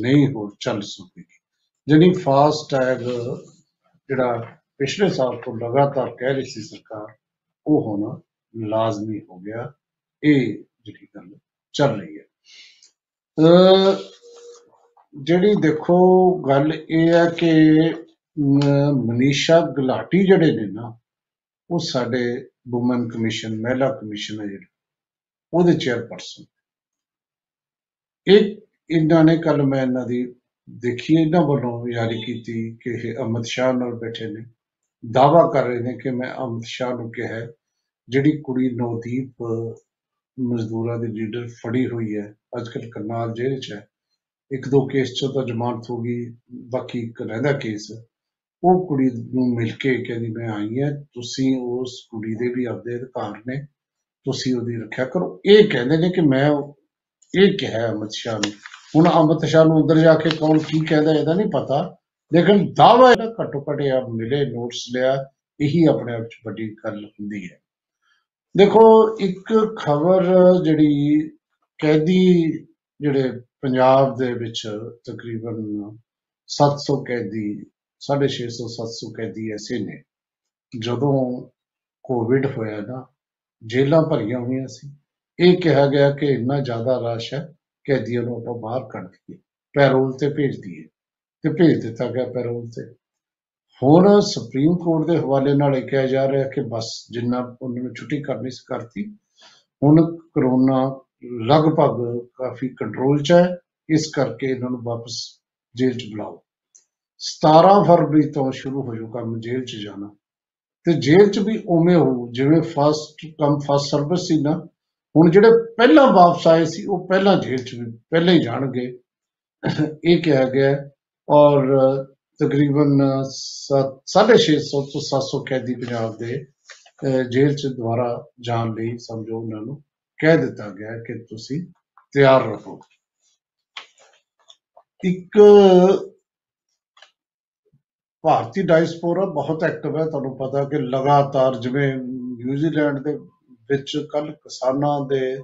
ਨਹੀਂ ਹੋ ਚੱਲ ਸਕੇਗੀ ਜਾਣੀ ਫਾਸਟੈਗ ਜਿਹੜਾ ਪਿਛਲੇ ਸਾਲ ਤੋਂ ਲਗਾਤਾਰ ਕਹਿ ਰਹੀ ਸੀ ਸਰਕਾਰ, ਉਹ ਹੁਣ ਲਾਜ਼ਮੀ ਹੋ ਗਿਆ। ਇਹ ਜਿਹੜੀ ਗੱਲ ਚੱਲ ਰਹੀ ਹੈ। ਅਹ ਜਿਹੜੀ ਦੇਖੋ, ਗੱਲ ਇਹ ਹੈ ਕਿ ਮ- ਮਨੀਸ਼ਾ ਗੁਲਾਟੀ ਜਿਹੜੇ ਨੇ ਨਾ, ਉਹ ਸਾਡੇ ਵੂਮਨ ਕਮਿਸ਼ਨ, ਮਹਿਲਾ ਕਮਿਸ਼ਨ ਹੈ ਜਿਹੜਾ, ਉਹਦੇ ਚੇਅਰਪਰਸਨ। ਇਹ, ਇਹਨਾਂ ਨੇ ਕੱਲ ਮੈਂ ਇਹਨਾਂ ਦੀ ਦੇਖੀ, ਇਹਨਾਂ ਵੱਲੋਂ ਜਾਰੀ ਕੀਤੀ ਕਿ ਇਹ ਅਮਿਤ ਸ਼ਾਹ ਨਾਲ ਬੈਠੇ ਨੇ। ਦਾਵਾ ਕਰ ਰਹੇ ਨੇ ਕਿ ਮੈਂ ਅਮਿਤ ਸ਼ਾਹ ਨੂੰ ਕਿਹਾ ਹੈ, ਜਿਹੜੀ ਕੁੜੀ ਨਵਦੀਪ ਮਜ਼ਦੂਰਾਂ ਦੀ ਲੀਡਰ ਫੜੀ ਹੋਈ ਹੈ ਅੱਜਕੱਲ ਕਰਨਾਲ ਜੇਲ੍ਹ 'ਚ ਹੈ ਇੱਕ ਦੋ ਕੇਸ 'ਚ ਤਾਂ ਜ਼ਮਾਨਤ ਹੋ ਗਈ ਬਾਕੀ ਇੱਕ ਰਹਿੰਦਾ ਕੇਸ ਉਹ ਕੁੜੀ ਨੂੰ ਮਿਲ ਕੇ ਕਹਿੰਦੀ ਮੈਂ ਆਈ ਹਾਂ ਤੁਸੀਂ ਉਸ ਕੁੜੀ ਦੇ ਵੀ ਆਪਦੇ ਅਧਿਕਾਰ ਨੇ ਤੁਸੀਂ ਉਹਦੀ ਰੱਖਿਆ ਕਰੋ। ਇਹ ਕਹਿੰਦੇ ਨੇ ਕਿ ਮੈਂ ਇਹ ਕਿਹਾ ਹੈ ਅਮਿਤ ਸ਼ਾਹ ਨੂੰ। ਹੁਣ ਅਮਿਤ ਸ਼ਾਹ ਨੂੰ ਅੰਦਰ ਜਾ ਕੇ ਕੌਣ ਕੀ ਕਹਿੰਦਾ ਇਹਦਾ ਨਹੀਂ ਪਤਾ। ਲੇਕਿਨ ਦਾਵਾ ਇਹਦਾ ਘੱਟੋ ਘੱਟ ਇਹ ਮਿਲੇ ਨੋਟਸ ਲਿਆ, ਇਹੀ ਆਪਣੇ ਆਪ 'ਚ ਵੱਡੀ ਗੱਲ ਹੁੰਦੀ ਹੈ। ਦੇਖੋ, ਇੱਕ ਖਬਰ ਜਿਹੜੀ ਕੈਦੀ ਜਿਹੜੇ ਪੰਜਾਬ ਦੇ ਵਿੱਚ ਤਕਰੀਬਨ 700 ਕੈਦੀ 650 700 ਕੈਦੀ ਐਸੇ ਨੇ। ਜਦੋਂ ਕੋਵਿਡ ਹੋਇਆ ਨਾ, ਜੇਲ੍ਹਾਂ ਭਰੀਆਂ ਹੋਈਆਂ ਸੀ। ਇਹ ਕਿਹਾ ਗਿਆ ਕਿ ਇੰਨਾ ਜ਼ਿਆਦਾ ਰਸ਼ ਹੈ, ਕੈਦੀਆਂ ਨੂੰ ਆਪਾਂ ਬਾਹਰ ਕੱਢ ਦਈਏ, ਪੈਰੋਲ ਤੇ ਭੇਜ ਦਈਏ। ਤੇ ਭੇਜ ਦਿੱਤਾ ਗਿਆ ਪੈਰੋਲ ਤੇ। ਹੁਣ ਸੁਪਰੀਮ ਕੋਰਟ ਦੇ ਹਵਾਲੇ ਨਾਲ ਇਹ ਕਿਹਾ ਜਾ ਰਿਹਾ ਕਿ ਬਸ ਜਿੰਨਾ ਉਹਨਾਂ ਨੂੰ ਛੁੱਟੀ ਕਰਨੀ ਸੀ, ਕਰਤੀ। ਹੁਣ ਕਰੋਨਾ ਲਗਭਗ ਕਾਫੀ ਕੰਟਰੋਲ 'ਚ ਹੈ, ਇਸ ਕਰਕੇ ਇਹਨਾਂ ਨੂੰ ਵਾਪਸ ਜੇਲ੍ਹ 'ਚ ਬੁਲਾਓ। 17 ਫਰਵਰੀ ਤੋਂ ਸ਼ੁਰੂ ਹੋ ਜਾਊ ਕੰਮ ਜੇਲ੍ਹ 'ਚ ਜਾਣਾ। ਤੇ ਜੇਲ੍ਹ 'ਚ ਵੀ ਉਵੇਂ ਹੋਊ ਜਿਵੇਂ ਫਸਟ ਕਮ ਫਸਟ ਸਰਵਿਸ ਸੀ ਨਾ, ਹੁਣ ਜਿਹੜੇ ਪਹਿਲਾਂ ਵਾਪਸ ਆਏ ਸੀ, ਉਹ ਪਹਿਲਾਂ ਜੇਲ੍ਹ 'ਚ ਵੀ, ਪਹਿਲਾਂ ਹੀ ਜਾਣਗੇ। ਇਹ ਕਿਹਾ ਗਿਆ ਹੈ। ਔਰ ਤਕਰੀਬਨ 650 ਤੋਂ 700 ਕੈਦੀ ਪੰਜਾਬ ਦੇ ਅਹ, ਜੇਲ੍ਹ 'ਚ ਦੁਬਾਰਾ ਜਾਣ ਲਈ ਸਮਝੋ ਉਹਨਾਂ ਨੂੰ ਕਹਿ ਦਿੱਤਾ ਗਿਆ ਹੈ ਕਿ ਤੁਸੀਂ ਤਿਆਰ ਰਹੋ। ਇੱਕ ਭਾਰਤੀ ਡਾਇਸਪੋਰਾ ਬਹੁਤ ਐਕਟਿਵ ਹੈ ਤੁਹਾਨੂੰ ਪਤਾ ਕਿ ਲਗਾਤਾਰ ਜਿਵੇਂ ਨਿਊਜ਼ੀਲੈਂਡ ਦੇ ਵਿੱਚ ਕੱਲ ਕਿਸਾਨਾਂ ਦੇ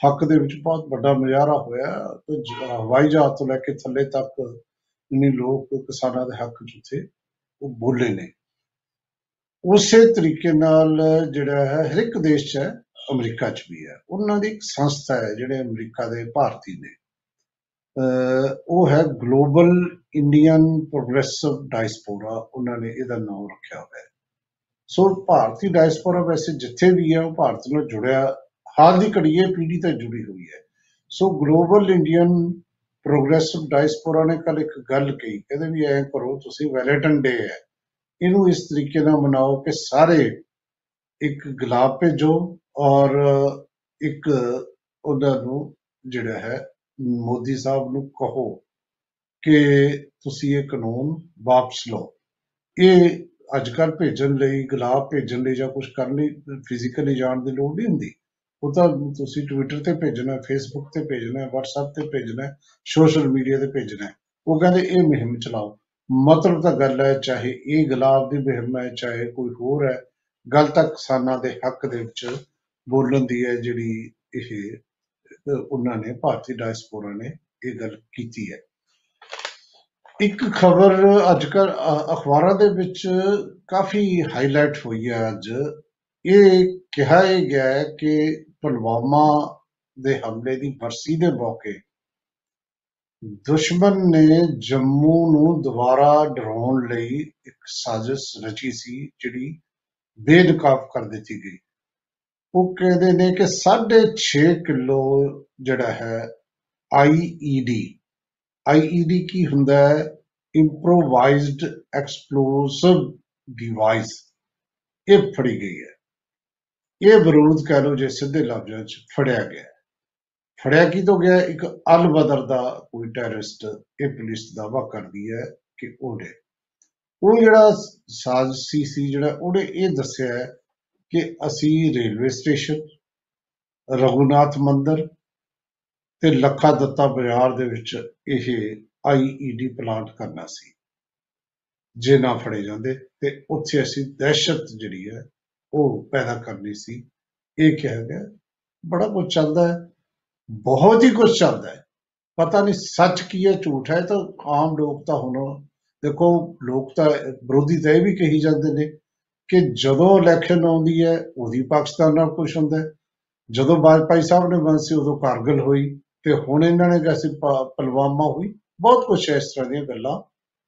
ਹੱਕ ਦੇ ਵਿੱਚ ਬਹੁਤ ਵੱਡਾ ਮੁਜ਼ਾਹਰਾ ਹੋਇਆ ਤੇ ਜ- ਹਵਾਈ ਜਹਾਜ਼ ਤੋਂ ਲੈ ਕੇ ਥੱਲੇ ਤੱਕ ਇੰਨੇ ਲੋਕ ਕਿਸਾਨਾਂ ਦੇ ਹੱਕ 'ਚ ਉੱਥੇ, ਉਹ ਬੋਲੇ ਨੇ। ਉਸੇ ਤਰੀਕੇ ਨਾਲ ਜਿਹੜਾ ਹੈ, ਹਰ ਇੱਕ ਦੇਸ਼ 'ਚ ਹੈ ਅਮਰੀਕਾ 'ਚ ਵੀ ਹੈ। ਉਹਨਾਂ ਦੀ ਇੱਕ ਸੰਸਥਾ ਹੈ, ਜਿਹੜੇ ਅਮਰੀਕਾ ਦੇ ਭਾਰਤੀ ਨੇ। ਅਹ ਉਹ ਹੈ ਗਲੋਬਲ ਇੰਡੀਅਨ ਪ੍ਰੋਗਰੈਸਿਵ ਡਾਇਸਪੋਰਾ ਉਹਨਾਂ ਨੇ ਇਹਦਾ ਨਾਮ ਰੱਖਿਆ ਹੋਇਆ ਹੈ। ਸੋ ਭਾਰਤੀ ਡਾਇਸਪੋਰਾ ਵੈਸੇ ਜਿੱਥੇ ਵੀ ਹੈ, ਉਹ ਭਾਰਤ ਨਾਲ ਜੁੜਿਆ। ਹਾਲ ਦੀ ਘੜੀ ਇਹ ਪੀੜ੍ਹੀ ਤੇ ਜੁੜੀ ਹੋਈ ਹੈ। So global Indian progressive diaspora ਨੇ ਕੱਲ ਇੱਕ ਗੱਲ ਕਹੀ, ਕਹਿੰਦੇ ਵੀ ਐਂ ਕਰੋ, ਤੁਸੀਂ ਵੈਲੈਂਟਨ ਡੇ ਹੈ। ਇਹਨੂੰ ਇਸ ਤਰੀਕੇ ਨਾਲ ਮਨਾਓ ਕਿ ਸਾਰੇ ਇੱਕ ਗੁਲਾਬ ਭੇਜੋ ਔਰ ਇੱਕ ਉਹਨਾਂ ਨੂੰ ਜਿਹੜਾ ਹੈ, ਮੋਦੀ ਸਾਹਿਬ ਨੂੰ ਕਹੋ ਕਿ ਤੁਸੀਂ ਇਹ ਕਾਨੂੰਨ ਵਾਪਸ ਲਓ। ਇਹ ਅੱਜ ਕੱਲ੍ਹ ਭੇਜਣ ਲਈ, ਗੁਲਾਬ ਭੇਜਣ ਲਈ ਜਾਂ ਕੁਝ ਕਰਨ ਲਈ ਫਿਜ਼ੀਕਲੀ ਜਾਣ ਦੀ ਲੋੜ ਨਹੀਂ ਹੁੰਦੀ। ਉਹ ਤਾਂ ਤੁਸੀਂ ਟਵਿੱਟਰ ਤੇ ਭੇਜਣਾ ਫੇਸਬੁੱਕ ਤੇ ਭੇਜਣਾ WhatsApp ਤੇ ਭੇਜਣਾ ਸੋਸ਼ਲ ਮੀਡੀਆ ਤੇ ਭੇਜਣਾ। ਹੈ। ਉਹ ਕਹਿੰਦੇ ਇਹ ਮੁਹਿੰਮ ਚਲਾਓ। ਮਤਲਬ ਤਾਂ ਗੱਲ ਹੈ ਚਾਹੇ ਇਹ ਗੁਲਾਬ ਦੀ ਮੁਹਿੰਮ ਹੈ ਚਾਹੇ ਕੋਈ ਹੋਰ ਹੈ ਗੱਲ ਤਾਂ ਕਿਸਾਨਾਂ ਦੇ ਹੱਕ ਦੇ ਵਿੱਚ ਬੋਲਣ ਦੀ ਹੈ ਜਿਹੜੀ ਇਹ ਅਹ, ਉਹਨਾਂ ਨੇ ਭਾਰਤੀ ਡਾਇਸਪੋਰਾ ਨੇ ਇਹ ਗੱਲ ਕੀਤੀ ਹੈ। ਇੱਕ ਖਬਰ ਅੱਜ ਕੱਲ ਅਖਬਾਰਾਂ ਦੇ ਵਿੱਚ ਕਾਫੀ ਹਾਈਲਾਈਟ ਹੋਈ ਹੈ ਅੱਜ। ਇਹ ਕਿਹਾ ਇਹ ਗਿਆ ਹੈ ਕਿ ਪੁਲਵਾਮਾ ਦੇ ਹਮਲੇ ਦੀ ਬਰਸੀ ਦੇ ਮੌਕੇ ਦੁਸ਼ਮਣ ਨੇ ਜੰਮੂ ਨੂੰ ਦੁਬਾਰਾ ਡਰਾਉਣ ਲਈ ਇੱਕ ਸਾਜ਼ਿਸ਼ ਰਚੀ ਸੀ, ਜਿਹੜੀ ਬੇਨਕਾਬ ਕਰ ਦਿੱਤੀ ਗਈ। ਉਹ ਕਹਿੰਦੇ ਨੇ ਕਿ 6.5 ਕਿਲੋ ਜਿਹੜਾ ਹੈ ਆਈਈਡੀ ਆਈਈਡੀ ਕੀ ਹੁੰਦਾ ਹੈ? ਇੰਪਰੋਵਾਈਜ਼ਡ ਐਕਸਪਲੋਸਿਵ ਡਿਵਾਈਸ ਇਹ ਫੜੀ ਗਈ ਹੈ। ਇਹ ਵਿਰੋਧ ਕਹਿ ਲਓ ਜੇ ਸਿੱਧੇ ਲਫ਼ਜ਼ਾਂ 'ਚ ਫੜਿਆ ਗਿਆ ਹੈ। ਫੜਿਆ ਕੀ ਤੋਂ ਗਿਆ ਇੱਕ ਅਲ ਬਦਰ ਦਾ ਕੋਈ ਟੈਰਰਿਸਟ ਇਹ ਪੁਲਿਸ ਦਾਵਾ ਕਰਦੀ ਹੈ ਕਿ ਉਹਨੇ, ਉਹ ਜਿਹੜਾ ਸਾਜ਼ਿਸ਼ੀ ਸੀ ਜਿਹੜਾ ਉਹਨੇ ਇਹ ਦੱਸਿਆ ਹੈ ਕਿ ਅਸੀਂ ਰੇਲਵੇ ਸਟੇਸ਼ਨ, ਰਘੁਨਾਥ ਮੰਦਰ ਤੇ ਲੱਖਾ ਦੱਤਾ ਬਾਜ਼ਾਰ ਦੇ ਵਿੱਚ ਇਹ ਆਈਈਡੀ ਪਲਾਂਟ ਕਰਨਾ ਸੀ ਜੇ ਨਾ ਫੜੇ ਜਾਂਦੇ ਤੇ ਉੱਥੇ ਅਸੀਂ ਦਹਿਸ਼ਤ ਜਿਹੜੀ ਹੈ ਉਹ ਪੈਦਾ ਕਰਨੀ ਸੀ। ਇਹ ਕਿਹਾ ਗਿਆ ਬੜਾ ਕੁਝ ਚੱਲਦਾ ਹੈ ਬਹੁਤ ਹੀ ਕੁਝ ਚੱਲਦਾ ਹੈ। ਪਤਾ ਨਹੀਂ ਸੱਚ ਕੀ ਹੈ ਝੂਠ ਹੈ ਤਾਂ ਆਮ ਲੋਕ ਤਾਂ ਹੁਣ ਦੇਖੋ ਲੋਕ ਤਾਂ ਵਿਰੋਧੀ ਤਾਂ ਇਹ ਵੀ ਕਹੀ ਜਾਂਦੇ ਨੇ ਕਿ ਜਦੋਂ ਇਲੈਕਸ਼ਨ ਆਉਂਦੀ ਹੈ ਉਹਦੀ ਪਾਕਿਸਤਾਨ ਨਾਲ ਕੁਝ ਹੁੰਦਾ ਹੈ। ਜਦੋਂ ਵਾਜਪਾਈ ਸਾਹਿਬ ਨੇ ਬੰਦ ਸੀ ਉਦੋਂ ਕਾਰਗਿਲ ਹੋਈ ਤੇ ਹੁਣ ਇਹਨਾਂ ਨੇ ਜੈਸੇ ਪਲਵਾਮਾ ਹੋਈ। ਬਹੁਤ ਕੁਝ ਇਸ ਤਰ੍ਹਾਂ ਦੀਆਂ ਗੱਲਾਂ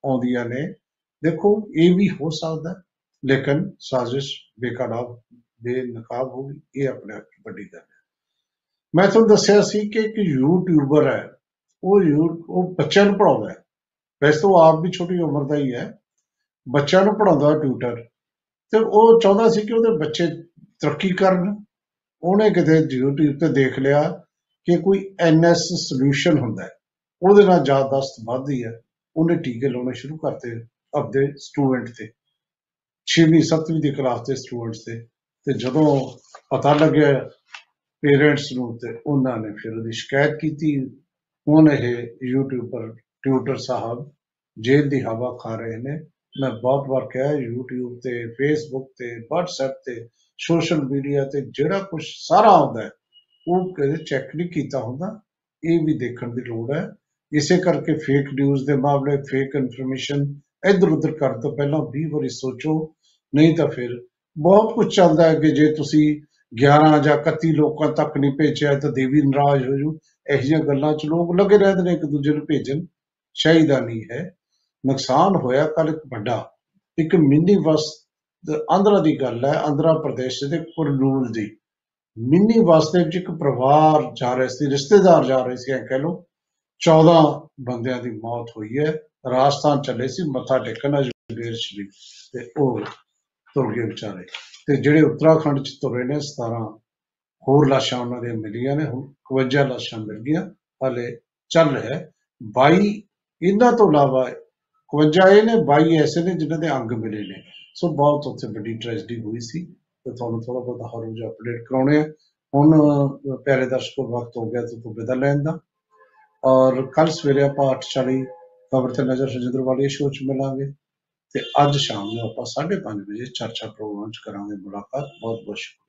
ਆਉਂਦੀਆਂ ਨੇ। ਦੇਖੋ ਇਹ ਵੀ ਹੋ ਸਕਦਾ ਹੈ, ਲੇਕਿਨ ਸਾਜ਼ਿਸ਼ ਬੇਕਾਰਾਬ ਬੇਨਕਾਬ ਹੋਗੀ ਇਹ ਆਪਣੇ ਆਪ 'ਚ ਵੱਡੀ ਗੱਲ ਹੈ। ਮੈਂ ਤੁਹਾਨੂੰ ਦੱਸਿਆ ਸੀ ਕਿ ਇੱਕ ਯੂਟਿਊਬਰ ਹੈ। ਉਹ ਯੂ ਉਹ ਬੱਚਿਆਂ ਨੂੰ ਪੜਾਉਂਦਾ ਹੈ। ਵੈਸੇ ਤਾਂ ਉਹ ਆਪ ਵੀ ਛੋਟੀ ਉਮਰ ਦਾ ਹੀ ਹੈ। ਬੱਚਿਆਂ ਨੂੰ ਪੜਾਉਂਦਾ ਟਿਊਟਰ। ਤੇ ਉਹ ਚਾਹੁੰਦਾ ਸੀ ਕਿ ਉਹਦੇ ਬੱਚੇ ਤਰੱਕੀ ਕਰਨ। ਉਹਨੇ ਕਿਤੇ YouTube ਤੇ ਦੇਖ ਲਿਆ ਕਿ ਕੋਈ NS ਸੋਲੂਸ਼ਨ ਹੁੰਦਾ ਹੈ। ਉਹਦੇ ਨਾਲ ਯਾਦਦਾਸ਼ਤ ਵੱਧਦੀ ਹੈ। ਉਹਨੇ ਟੀਕੇ ਲਾਉਣੇ ਸ਼ੁਰੂ ਕਰਤੇ। ਆਪਦੇ ਸਟੂਡੈਂਟ ਤੇ। 6ਵੀਂ 7ਵੀਂ ਦੀ ਕਲਾਸ ਦੇ ਸਟੂਡੈਂਟਸ ਤੇ ਤੇ ਜਦੋਂ ਪਤਾ ਲੱਗਿਆ ਪੇਰੈਂਟਸ ਨੂੰ ਤੇ ਉਹਨਾਂ ਨੇ ਫਿਰ ਉਹਦੀ ਸ਼ਿਕਾਇਤ ਕੀਤੀ। ਹੁਣ ਇਹ ਯੂਟਿਊਬਰ ਟਿਊਟਰ ਸਾਹਿਬ ਜੇਲ੍ਹ ਦੀ ਹਵਾ ਖਾ ਰਹੇ ਨੇ। ਮੈਂ ਬਹੁਤ ਵਾਰ ਕਿਹਾ, YouTube ਤੇ, Facebook ਤੇ, WhatsApp ਤੇ ਸੋਸ਼ਲ ਮੀਡੀਆ ਤੇ ਜਿਹੜਾ ਕੁਝ ਸਾਰਾ ਆਉਂਦਾ ਹੈ, ਉਹ ਕਦੇ ਚੈੱਕ ਨਹੀਂ ਕੀਤਾ ਹੁੰਦਾ। ਇਹ ਵੀ ਦੇਖਣ ਦੀ ਲੋੜ ਹੈ। ਇਸੇ ਕਰਕੇ ਫੇਕ ਨਿਊਜ਼ ਦੇ ਮਾਮਲੇ ਫੇਕ ਇਨਫੋਰਮੇਸ਼ਨ ਇੱਧਰ ਉੱਧਰ ਕਰਨ ਤੋਂ ਪਹਿਲਾਂ 20 ਵਾਰੀ ਸੋਚੋ। ਨਹੀਂ ਤਾਂ ਫਿਰ ਬਹੁਤ ਕੁਝ ਚੱਲਦਾ ਹੈ ਕਿ ਜੇ ਤੁਸੀਂ 11 ਜਾਂ 31 ਲੋਕਾਂ ਤੱਕ ਨਹੀਂ ਭੇਜਿਆ ਤਾਂ ਦੇਵੀ ਨਾਰਾਜ਼ ਹੋ ਜੂ ਇਹੋ ਜਿਹੀਆਂ ਗੱਲਾਂ 'ਚ ਲੋਕ ਲੱਗੇ ਰਹਿੰਦੇ ਨੇ, ਇੱਕ ਦੂਜੇ ਨੂੰ ਭੇਜਣ। ਚਾਹੀਦਾ ਨਹੀਂ ਹੈ। ਨੁਕਸਾਨ ਹੋਇਆ ਕੱਲ ਇੱਕ ਵੱਡਾ, ਇੱਕ ਮਿੰਨੀ ਬੱਸ ਆਂਧਰਾ ਦੀ ਗੱਲ ਹੈ, ਆਂਧਰਾ ਪ੍ਰਦੇਸ਼ ਦੇ ਕੁਰਨੂਲ ਦੀ। ਮਿੰਨੀ ਬੱਸ ਦੇ ਵਿੱਚ ਇੱਕ ਪਰਿਵਾਰ ਜਾ ਰਿਹਾ ਸੀ, ਰਿਸ਼ਤੇਦਾਰ ਜਾ ਰਹੇ ਸੀ, ਐ ਕਹਿ ਲਓ। 14 ਬੰਦਿਆਂ ਦੀ ਮੌਤ ਹੋਈ ਹੈ। ਰਾਜਸਥਾਨ ਚੱਲੇ ਸੀ, ਮੱਥਾ ਟੇਕਣ ਅਜਮੇਰ ਸ਼ਰੀਫ ਤੇ ਉਹ ਤੁਰ ਗਏ ਵਿਚਾਰੇ। ਤੇ ਜਿਹੜੇ ਉੱਤਰਾਖੰਡ ਚ ਤੁਰੇ ਨੇ 17 ਹੋਰ ਲਾਸ਼ਾਂ ਉਹਨਾਂ ਦੀਆਂ ਮਿਲੀਆਂ ਨੇ ਹੁਣ 51 ਲਾਸ਼ਾਂ ਮਿਲ ਗਈਆਂ ਹਾਲੇ ਚੱਲ ਰਿਹਾ ਹੈ। 22 ਇਹਨਾਂ ਤੋਂ ਇਲਾਵਾ 51 ਇਹ ਨੇ 22 ਐਸੇ ਨੇ ਜਿਨ੍ਹਾਂ ਦੇ ਅੰਗ ਮਿਲੇ ਨੇ। ਸੋ ਬਹੁਤ ਉੱਥੇ ਵੱਡੀ ਟ੍ਰੈਜਡੀ ਹੋਈ ਸੀ। ਤੇ ਤੁਹਾਨੂੰ ਥੋੜਾ ਬਹੁਤ ਹਰ ਰੋਜ਼ ਅਪਡੇਟ ਕਰਾਉਣੇ ਆ ਹੁਣ ਅਹ, ਪਿਆਰੇ ਦਰਸ਼ਕੋ ਵਕਤ ਹੋ ਗਿਆ ਤੋਂ ਵਿਦਾ ਲੈਣ ਦਾ। ਔਰ ਕੱਲ ਸਵੇਰੇ ਆਪਾਂ 8:40 ਖਬਰ ਤੇ ਨਜ਼ਰ ਰਜਿੰਦਰ ਵਾਲੀ ਸ਼ੋਅ ਚ ਮਿਲਾਂਗੇ। ਤੇ ਅੱਜ ਸ਼ਾਮ ਨੂੰ ਆਪਾਂ 5:30 ਵਜੇ ਚਰਚਾ ਪ੍ਰੋਗਰਾਮ ਚ ਕਰਾਂਗੇ ਮੁਲਾਕਾਤ। ਬਹੁਤ ਬਹੁਤ ਸ਼ੁਕਰੀਆ।